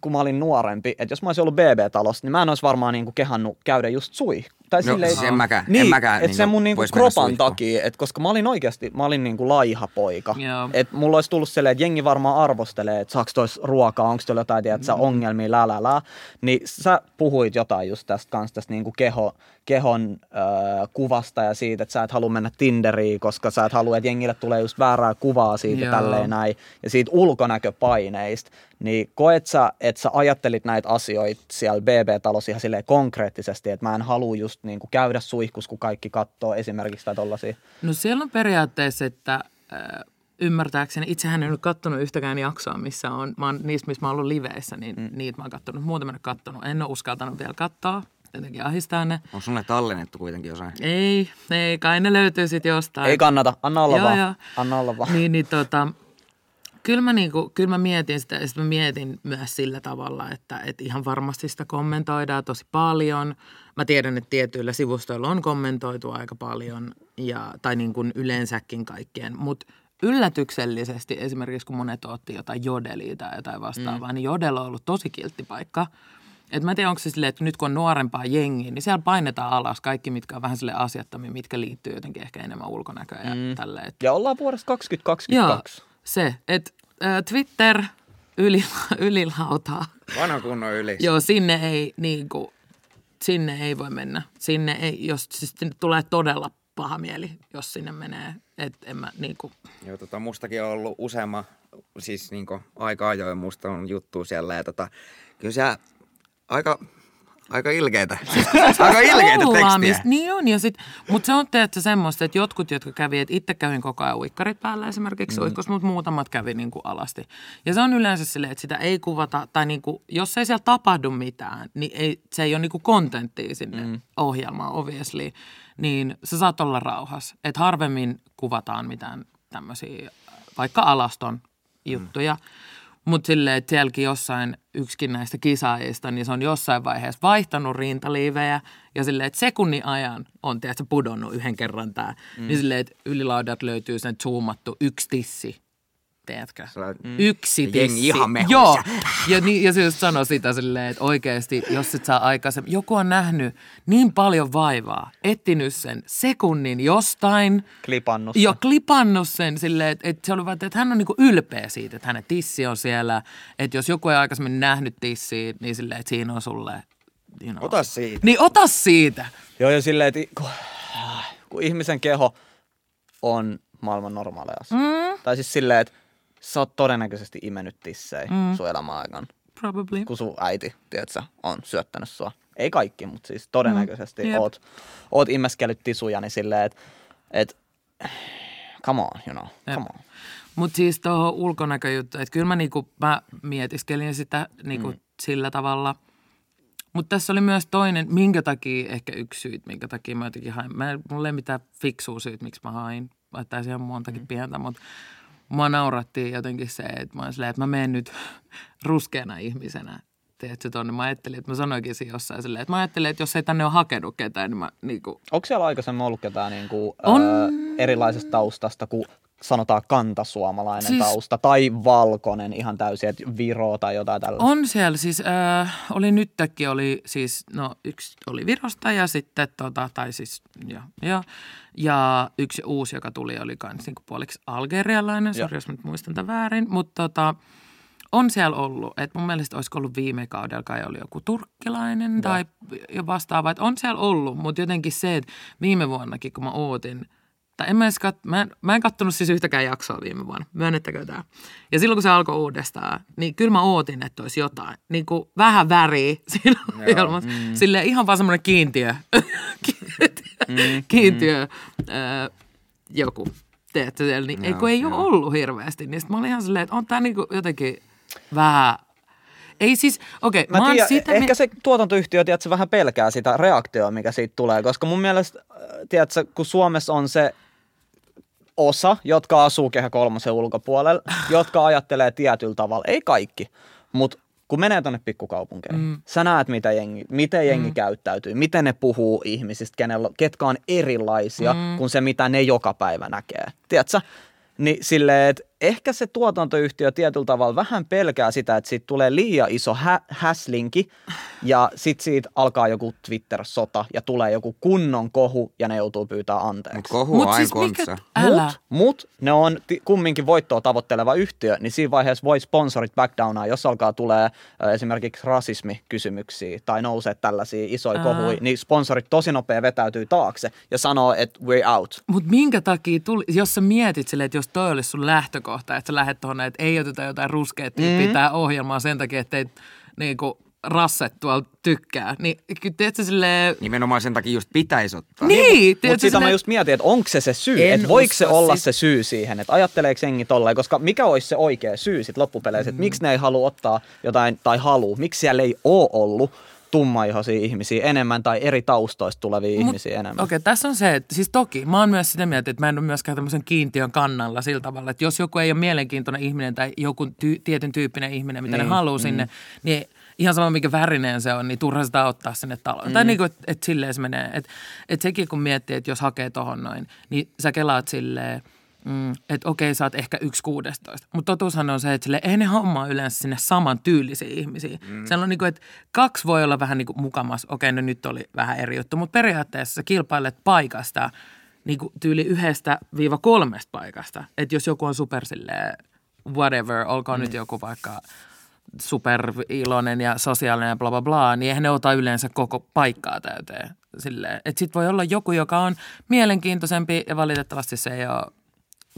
kun mä olin nuorempi, että jos mä olisin ollut BB-talossa, niin mä en olisi varmaan niinku kehannut käydä just sui. Tai no, silleen, siis en mäkään, niin, en mäkään että niinku se mun niinku kropan takia, että koska mä olin oikeasti, mä olin niinku laiha poika. Että mulla olisi tullut silleen, että jengi varmaan arvostelee, että saaks tois ruokaa, onko tuolla jotain, tiedät, mm. ongelmia, lää, lää, lää. Niin sä puhuit jotain just tästä kanssa, tästä niinku keho, kehon äh, kuvasta ja siitä, että sä et halua mennä Tinderiin, koska sä et halua, että jengille tulee just väärää kuvaa siitä Joo. tälleen näin. Ja siitä ulkonäköpaineista. Niin koet sä, että sä ajattelit näitä asioita siellä BB-talossa ihan silleen konkreettisesti, että mä en halua just niin kuin käydä suihkus, kun kaikki katsoo esimerkiksi tai tollasia? No siellä on periaatteessa, että äh, ymmärtääkseni, itsehän en ole katsonut yhtäkään jaksoa, missä on, mä oon, niistä, missä mä oon ollut liveissä, niin mm. niitä mä oon katsonut, muuten mä en katsonut. En ole uskaltanut vielä katsoa, jotenkin ahistaa ne. On sulle tallennettu kuitenkin jossain? Ei, ei, kai ne löytyy sitten jostain. Ei kannata, anna olla joo, vaan. Joo. Anna olla vaan. Niin, niin tota, kyllä mä, niinku, kyllä mä mietin sitä ja mä mietin myös sillä tavalla, että, että ihan varmasti sitä kommentoidaan tosi paljon. Mä tiedän, että tietyillä sivustoilla on kommentoitu aika paljon ja, tai niin kuin yleensäkin kaikkien, mutta yllätyksellisesti esimerkiksi kun monet otti jotain jodelia tai jotain vastaavaa, mm. niin jodel on ollut tosi kiltti paikka. Et mä en tiedä, onko se silleen, että nyt kun on nuorempaa jengiä, niin siellä painetaan alas kaikki, mitkä on vähän sille asiattomia, mitkä liittyy jotenkin ehkä enemmän ulkonäköön ja mm. tälleen. Ja ollaan vuodesta 2022. Joo, se, että äh, Twitter yli, ylilautaa. Vanha kunnon yli. Joo, sinne ei niin kuin, sinne ei voi mennä. Sinne ei, jos siis tulee todella paha mieli, jos sinne menee. Et en mä niin kuin... Joo, tota, mustakin on ollut useamma, siis niin aika ajoin musta on juttu siellä ja tota, kyllä siellä aika Aika ilkeitä. Aika ilkeitä tekstiä. Niin on. Ja sit, mutta se on tietysti semmoista, että jotkut, jotka kävi, että itse kävin koko ajan uikkarit päällä esimerkiksi mm. uikkus, mutta muutamat kävi niin kuin alasti. Ja se on yleensä silleen, että sitä ei kuvata, tai niin kuin, jos ei siellä tapahdu mitään, niin ei, se ei ole niin kuin kontenttia sinne mm. ohjelmaan obviously, niin se saat olla rauhassa. Että harvemmin kuvataan mitään tämmöisiä, vaikka alaston juttuja. Mm. Mutta silleen, että sielläkin jossain yksikin näistä kisaajista, niin se on jossain vaiheessa vaihtanut rintaliivejä ja silleen, että sekunnin ajan on tietysti pudonnut yhden kerran tämä. Mm. Niin silleen, että ylilaudat löytyy sen zoomattu yksi tissi teetkö? Mm. Yksi tissi. ihan Joo, ja, niin, ja se just sanoi sitä silleen, että oikeasti, jos et saa aikaisemmin, joku on nähnyt niin paljon vaivaa, etsinyt sen sekunnin jostain. Klipannut sen. Jo, klipannut sen silleen, että, että, se oli, että hän on niin ylpeä siitä, että hänen tissi on siellä. Että jos joku ei aikaisemmin nähnyt tissiä, niin silleen, että siinä on sulle You know. Ota siitä. Niin ota siitä. Joo, ja silleen, että kun, kun ihmisen keho on maailman normaaleja mm. Tai siis silleen, että sä oot todennäköisesti imennyt tissejä mm. sun elämän aikana. Probably. Kun sun äiti, tiedätkö, on syöttänyt sua. Ei kaikki, mutta siis todennäköisesti mm. oot, oot imeskellyt tisuja, niin silleen, että et, come on, you know, Jep. come on. Mutta siis tuohon ulkonäköjuttu, että kyllä mä, niinku, mä mietiskelin sitä niinku mm. sillä tavalla. Mutta tässä oli myös toinen, minkä takia, ehkä yksi syyt, minkä takia mä jotenkin hain. Mä, mulla ei mitään fiksua syyt, miksi mä hain. Vaikka ihan montakin mm. pientä, mutta mua naurattiin jotenkin se, että mä, silleen, että mä menen nyt ruskeana ihmisenä tiedätkö, tonne. Mä ajattelin, että mä sanoinkin siinä jossain silleen, että mä ajattelin, että jos ei tänne ole hakenut ketään, niin mä niinku, Onko siellä aikaisemmin ollut ketään niin kuin, On. öö, erilaisesta taustasta kuin sanotaan kantasuomalainen Siis- tausta tai valkoinen ihan täysin, että Viro tai jotain tällaista? On siellä. Siis, äh, oli nytkin, oli siis, no yksi oli Virosta ja sitten tota, tai siis, joo, joo. Ja yksi uusi, joka tuli, oli kans niinku puoliksi algerialainen, sori jos nyt muistan tämän väärin, mutta tota, on siellä ollut, että mun mielestä olisiko ollut viime kaudella kai oli joku turkkilainen tai jo vastaava, että on siellä ollut, mutta jotenkin se, että viime vuonnakin kun mä ootin, tai en mä, edes kat, mä, en, mä en kattonut siis yhtäkään jaksoa viime vuonna, myönnettäkö tämä. Ja silloin kun se alkoi uudestaan, niin kyllä mä ootin, että olisi jotain, niin kuin vähän väriä siinä ohjelmassa. Mm. Silleen ihan vaan semmoinen kiintiö, kiintiö, kiintiö äh, joku, teette siellä, niin ei, kun ei ole ollut hirveästi. Niin sit mä olin ihan silleen, että on tää niinku jotenkin vähän, ei siis, okei, okay, Mä, tiedän, sitä... ehkä mi- se tuotantoyhtiö, tiedätkö, vähän pelkää sitä reaktioa, mikä siitä tulee, koska mun mielestä, tiedätkö, kun Suomessa on se osa, jotka asuu Kehä kolmosen ulkopuolella, jotka ajattelee tietyllä tavalla, ei kaikki, mutta kun menee tonne pikkukaupunkeihin, mm. sä näet, mitä jengi, miten jengi mm. käyttäytyy, miten ne puhuu ihmisistä, kenellä, ketkä on erilaisia mm. kuin se, mitä ne joka päivä näkee. Tiedätkö? Niin silleen, että ehkä se tuotantoyhtiö tietyllä tavalla vähän pelkää sitä, että siitä tulee liian iso hä- häslinki ja sit siitä alkaa joku Twitter-sota ja tulee joku kunnon kohu ja ne joutuu pyytää anteeksi. Mutta kohu on aina siis älä. Mut, mut ne on ti- kumminkin voittoa tavoitteleva yhtiö, niin siinä vaiheessa voi sponsorit backdownaa, jos alkaa tulee ö, esimerkiksi rasismikysymyksiä tai nousee tällaisia isoja Ää. kohuja, niin sponsorit tosi nopea vetäytyy taakse ja sanoo, että we're out. Mutta minkä takia tuli, jos sä mietit silleen, että jos toi olisi sun lähtökohta, että sä lähdet tuohon, että ei oteta jotain tyyppiä mm. tää ohjelmaa sen takia, että ei niinku rasset tuolla tykkää, niin kyllä tiedätkö silleen, Nimenomaan sen takia just pitäisi ottaa. niin, Mutta tiedätkö sitä mä silleen- just mietin, että onko se se syy, En että voiko se olla siis- se syy siihen, että ajatteleeko jengi tolleen, koska mikä olisi se oikea syy sitten loppupeleissä, että miksi ne ei halua ottaa jotain, tai halua, miksi siellä ei ole ollut tummaihoisia ihmisiä enemmän tai eri taustoista tulevia Mut- ihmisiä enemmän. Okei, okay, tässä on se, että siis toki mä oon myös sitä mieltä, että mä en ole myöskään tämmöisen kiintiön kannalla sillä tavalla, että jos joku ei ole mielenkiintoinen ihminen tai joku ty- tietyn tyyppinen ihminen, mitä niin, ne haluaa mm. sinne, niin ihan sama mikä värinen se on, niin turha sitä ottaa sinne taloon. Mm. Tai niin kuin, että et silleen se menee. Että et sekin kun miettii, että jos hakee tohon noin, niin sä kelaat silleen, Mm, että okei, sä oot ehkä yksi kuudestoista. Mutta totuushan on se, että sille ei ne hommaa yleensä sinne saman tyylisiä ihmisiä. Mm. Siellä on niin kuin, että kaksi voi olla vähän niin kuin mukamas. Okei, no nyt oli vähän eri juttu. Mutta periaatteessa sä kilpailet paikasta niin kuin tyyli yhdestä viiva kolmesta paikasta. Että jos joku on super silleen, whatever, olkoon mm. nyt joku vaikka super iloinen ja sosiaalinen ja bla bla bla, niin eihän ne ota yleensä koko paikkaa täyteen. Silleen. Että sit voi olla joku, joka on mielenkiintoisempi ja valitettavasti se ei ole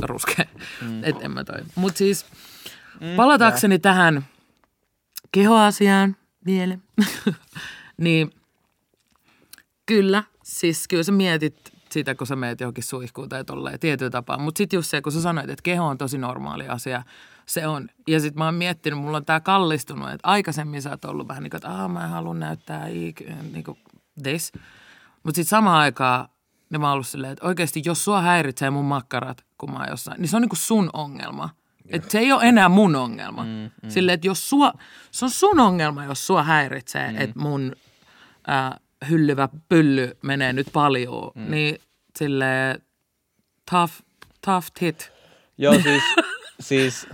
ruskea. Mm. Et en mä toi. Mut siis mm, palatakseni tähän kehoasiaan vielä, niin kyllä, siis kyllä sä mietit sitä, kun sä meet johonkin suihkuun tai tolleen tietyllä tapaa. Mutta sitten just se, kun sä sanoit, että keho on tosi normaali asia, se on. Ja sitten mä oon miettinyt, mulla on tää kallistunut, että aikaisemmin sä oot ollut vähän niin kuin, että Aa, mä en halua näyttää niin kuin this. Mutta sitten samaan aikaan niin mä oon ollut silleen, että oikeasti jos sua häiritsee mun makkarat, oon jossain, niin se on niinku sun ongelma. Et se ei ole enää mun ongelma. Mm, mm. Silleen, että jos sua, se on sun ongelma, jos sua häiritsee, mm. että mun äh, hyllyvä pylly menee nyt paljon, mm. niin silleen tough, tough tit. Joo, siis, siis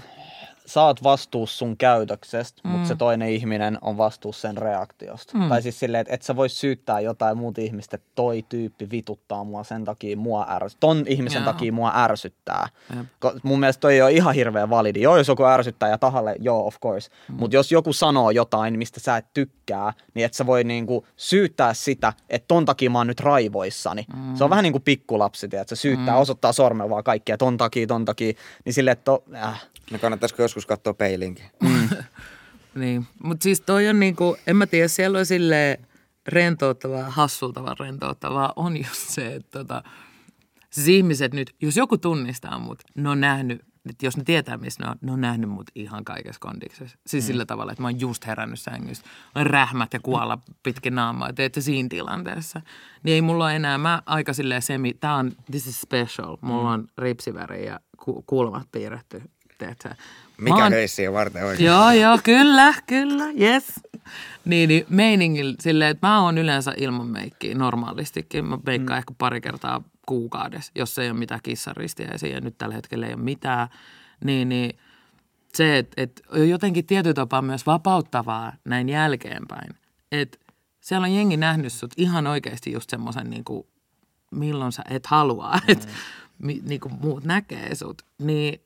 sä oot vastuussa sun käytöksestä, mm. mutta se toinen ihminen on vastuussa sen reaktiosta. Mm. Tai siis silleen, että et sä vois syyttää jotain muuta ihmistä, että toi tyyppi vituttaa mua sen takia mua ärsyttää. Ton ihmisen Joo. takia mua ärsyttää. Jep. Ko- mun mielestä toi ei ole ihan hirveän validi. Joo, jos joku ärsyttää ja tahalle, joo, of course. Mm. Mutta jos joku sanoo jotain, mistä sä et tykkää, niin et sä voi niinku syyttää sitä, että ton takia mä oon nyt raivoissani. Mm. Se on vähän niin kuin pikkulapsi, että se syyttää, mm. osoittaa sormella vaan kaikkea, ton takia, ton takia. Niin silleen, että to, äh, No kannattaisiko joskus katsoa peiliinkin? Niin, mutta siis toi on niinku, en mä tiedä, siellä on silleen rentouttavaa, hassultavaa rentouttavaa on just se, että tota, siis ihmiset nyt, jos joku tunnistaa mut, ne on nähnyt, että jos ne tietää, missä ne on, ne on nähnyt mut ihan kaikessa kondiksessa. Siis mm. sillä tavalla, että mä oon just herännyt sängystä, on rähmät ja kuolla pitkin naamaa, teette siinä tilanteessa. Niin ei mulla ole enää, mä aika silleen semi, tää on, this is special, mulla on ripsiväri ja ku, kulmat piirretty teetkö, Mikä oon- reissiä varten oikein? Joo, joo, kyllä, kyllä, yes. Niin, niin meiningillä silleen, että mä oon yleensä ilman meikkiä normaalistikin. Mä meikkaan mm. ehkä pari kertaa kuukaudessa, jos ei ole mitään kissaristiäisiä ja nyt tällä hetkellä ei ole mitään. Niin, niin se, että et jotenkin tietyllä tapaa myös vapauttavaa näin jälkeenpäin. Että siellä on jengi nähnyt sut ihan oikeasti just semmoisen niin kuin, milloin sä et halua, että mi, niin kuin muut näkee sut. Niin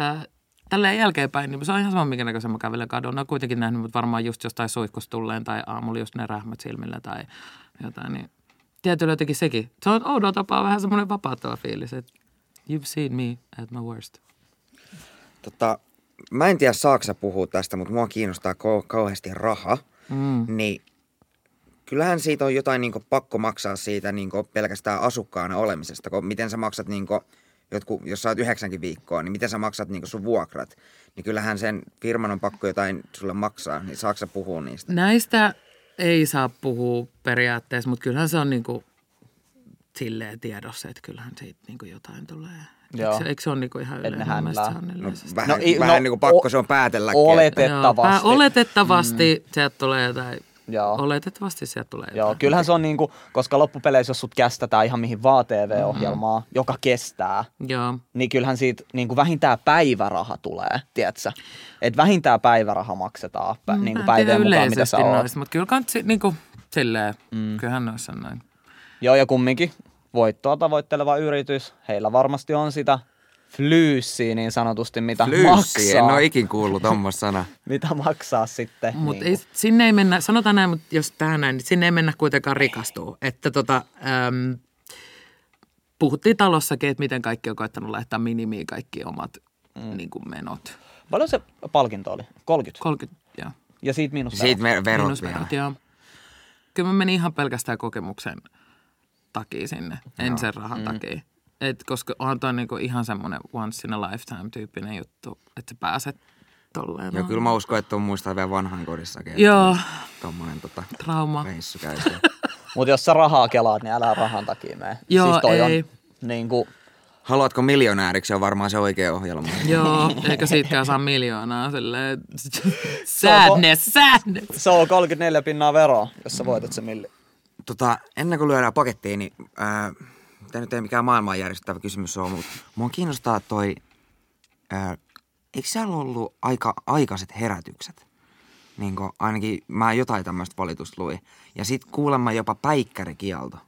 äh, tälleen jälkeenpäin, niin se on ihan sama, minkä näköisen mä kävelen kadun. on kuitenkin nähnyt mut varmaan just jostain suihkusta tulleen tai aamulla just ne rähmät silmillä tai jotain. Niin tietyllä jotenkin sekin. Se on oudolla tapaa vähän semmoinen vapauttava fiilis, että you've seen me at my worst. Tota, mä en tiedä saako sä puhua tästä, mutta mua kiinnostaa kau- kauheasti raha. Mm. Niin kyllähän siitä on jotain niin pakko maksaa siitä niin pelkästään asukkaana olemisesta. Kun miten sä maksat, niin jotkut, jos sä oot yhdeksänkin viikkoa, niin miten sä maksat niin sun vuokrat. Niin kyllähän sen firman on pakko jotain sulle maksaa. Niin saako sä puhua niistä? Näistä ei saa puhua periaatteessa, mutta kyllähän se on niinku silleen tiedossa, että kyllähän siitä niinku jotain tulee. Joo. Eikö, se- eikö se ole niinku ihan yleinen? No, vähän, No, vähän no, niin kuin pakko o- se on päätelläkin. että- Oletettavasti. Joo, pää- oletettavasti sieltä tulee jotain. Joo. Oletettavasti sieltä tulee Joo, jotain. kyllähän se on niinku, koska loppupeleissä jos sut kästetään ihan mihin vaan TV-ohjelmaa, Mm-hmm. joka kestää, Joo. niin kyllähän siitä niinku vähintään päiväraha tulee, tiedätkö? Et vähintään päiväraha maksetaan pä, Mm, niinku päivien mukaan, mitä sä oot. noista, mutta kyllä kantsi niinku silleen, mm. kyllähän noissa on noin. Joo, ja kumminkin voittoa tavoitteleva yritys, heillä varmasti on sitä flyyssiä niin sanotusti, mitä Flyyssi, en maksaa. ole ikin kuullut tuommoista sanaa. Mitä maksaa sitten. Mutta ei, sinne ei mennä, sanotaan näin, mutta jos tähän näin, niin sinne ei mennä kuitenkaan rikastua. Että tota, äm, puhuttiin talossakin, että miten kaikki on koettanut laittaa minimiin kaikki omat mm. niin kuin menot. Paljon se palkinto oli? 30. 30, joo. Ja siitä miinus Siitä verot. ver- verot Miinus vielä. verot, joo. Kyllä mä menin ihan pelkästään kokemuksen takia sinne, en sen rahan mm. takia. Et koska onhan toi niinku ihan semmoinen once in a lifetime tyyppinen juttu, että sä pääset tolleen. Joo, kyllä mä uskon, että on muistaa vielä vanhan kodissakin. Joo, Tommonen tota, trauma. reissu käy siellä. Mutta jos sä rahaa kelaat, niin älä rahan takia mene. Joo, siis toi ei. On, niin kuin, Haluatko miljonääriksi on varmaan se oikea ohjelma. Joo, eikä siitäkään saa miljoonaa silleen. Sadness, sadness. se on 34 pinnaa veroa, jos sä voitat se milli. Tota, ennen kuin lyödään pakettiin, niin ää, tämä nyt ei mikään maailman järjestävä kysymys ole, mutta mua kiinnostaa toi, ää, eikö siellä ollut aika aikaiset herätykset? Niin kuin, ainakin mä jotain tämmöistä valitusta luin. Ja sit kuulemma jopa päikkärikielto.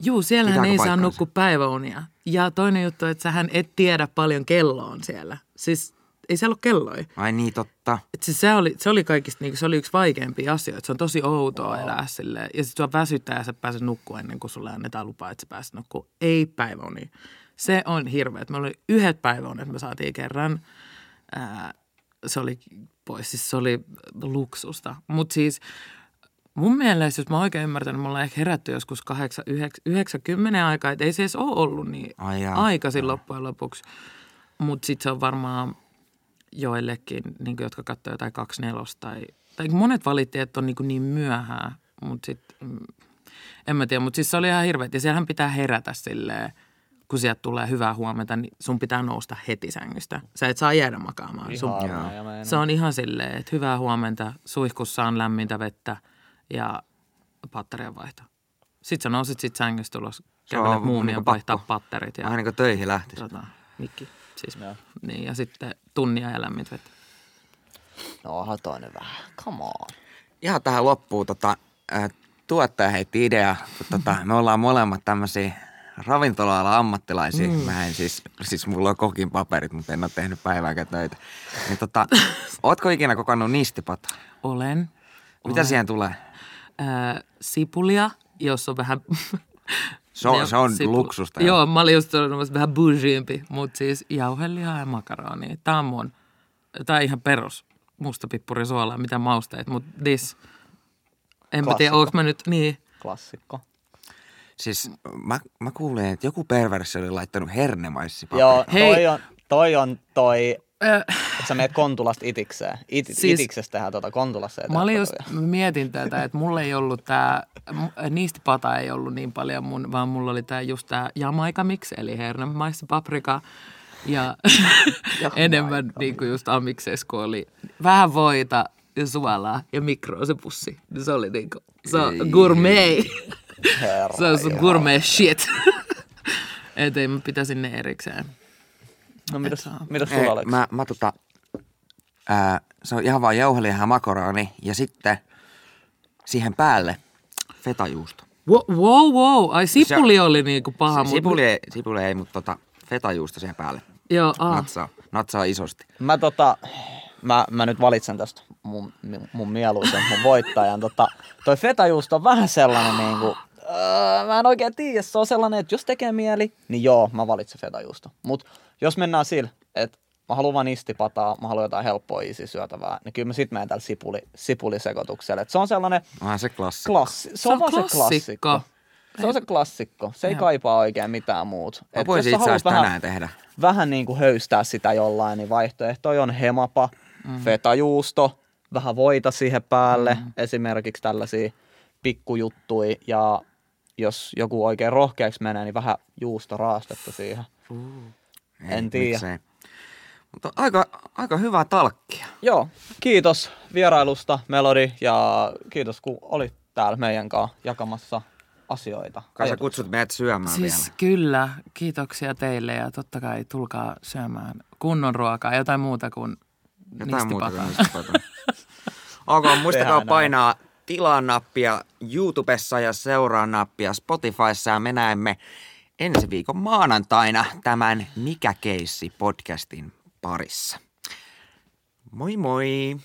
Juu, Pitääkö ei saa nukkua päiväunia. Ja toinen juttu, että sähän et tiedä paljon kello on siellä. Siis ei siellä ole kelloja. Ai niin, totta. Et siis se, oli, se oli kaikista, niin se oli yksi vaikeimpia asioita. Se on tosi outoa wow. elää silleen. Ja sitten sua väsyttää ja sä pääset nukkua ennen kuin sulle annetaan lupaa, että sä pääset nukkua. Ei päiväunia. Se on hirveä. Me oli yhdet päiväunet, me saatiin kerran. Ää, se oli pois, siis se oli luksusta. Mutta siis mun mielestä, jos mä oikein ymmärtänyt, me ollaan ehkä herätty joskus 8, 9, 90 aikaa. Että ei se edes ole ollut niin Ai jaa. aikaisin loppujen lopuksi. Mutta sitten se on varmaan joillekin, niin jotka katsoo jotain 24 tai, tai monet valitti, että on niin, niin myöhään, mutta sitten mm, en mä tiedä, mutta siis se oli ihan hirveä. Ja siellähän pitää herätä silleen, kun sieltä tulee hyvää huomenta, niin sun pitää nousta heti sängystä. Sä et saa jäädä makaamaan. Sun, ja se on ihan silleen, että hyvää huomenta, suihkussa on lämmintä vettä ja patterian vaihto. Sitten sä nousit sit sängystä ulos, kävelet muumia, niinku vaihtaa patterit ja Vähän niin kuin töihin lähtisi. tota, mikki. Siis, Joo. niin, ja sitten tunnia ja lämmintä vettä. No onhan toinen vähän. Come on. Ihan tähän loppuun tota, ää, tuottaja heitti idea, kun tota, me ollaan molemmat tämmöisiä ravintola ammattilaisia. Mm. Mä en siis, siis mulla on kokin paperit, mutta en ole tehnyt päivääkään töitä. Niin tota, ootko ikinä kokannut nistipata? Olen. Mitä Olen. siihen tulee? Ää, sipulia, jos on vähän... Se on- se on luksusta, joo. Mä olin just sanonut, vähän bougiempi, mutta siis jauhelihaa ja makaronia. Tää on mun, on ihan perus mustapippuri suolaa, mitä mausteet, mutta this, en mä tiedä, Klassikko. onko mä nyt, niin, Klassikko. Siis mä, mä kuulin, että joku perverssi oli laittanut hernemaissi Joo, Hei. toi on toi, on toi Että sä meet Kontulasta itikseen. It, Siis- itiksestä tehdään tuota Kontulassa. Mä olin just, mä mietin tätä, että mulla ei ollut tää, m- niistipata ei ollut niin paljon mun, vaan mulla oli tää just tää Jamaica mix, eli hernemaissa paprika. Ja enemmän niin kuin just amikseessa, kun oli vähän voita ja suolaa ja mikroosepussi. Niin se oli niin kuin, se on gourmet. Herra se on gourmet shit. Et ei mä pitäisin ne erikseen. No mitäs, mitäs sulla oli? mä, mä tota, ää, se on ihan vaan jauheliha makaroni ja sitten siihen päälle fetajuusto. Wow, wow, wow. Ai sipuli Se- oli niinku paha, mutta... sipuli, ei, sipuli ei, mutta tota, fetajuusto siihen päälle. Joo, ah. Natsaa, natsaa isosti. Mä tota, mä, mä nyt valitsen tästä mun, mun mieluisen, mun voittajan. Tota, toi fetajuusto on vähän sellainen niinku, öö, mä en oikein tiedä, se on sellainen, että jos tekee mieli, niin joo, mä valitsen fetajuusto. Mut jos mennään sillä, että mä haluan vaan istipataa, mä haluan jotain helppoa easy syötävää, niin kyllä mä sit menen tällä sipuli, sipulisekoituksella. Et se on sellainen Onhan se klassikko. klassi, se, on, vaan se klassikko. Se on se klassikko. Se ei kaipaa oikein mitään muuta. Mä Et voisin itse asiassa vähän- tänään tehdä. vähän niin kuin höystää sitä jollain, niin vaihtoehtoja on hemapa, mm. fetajuusto, vähän voita siihen päälle, mm. esimerkiksi tällaisia pikkujuttuja ja jos joku oikein rohkeaksi menee, niin vähän juustoraastetta siihen. Ei, En tiedä. Mutta aika, aika hyvää talkkia. Joo, kiitos vierailusta Melody ja kiitos kun olit täällä meidän kanssa jakamassa asioita. Kai sä kutsut meidät syömään Siis vielä. kyllä, kiitoksia teille ja totta kai tulkaa syömään kunnon ruokaa, jotain muuta kuin Jotain muuta kuin nistipataa. nistipata. ok, muistakaa painaa tilaa nappia YouTubessa ja seuraa nappia Spotifyssa ja me näemme ensi viikon maanantaina tämän Mikä keissi podcastin parissa. Moi moi!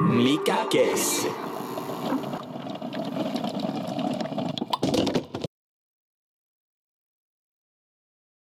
Mikä keissi?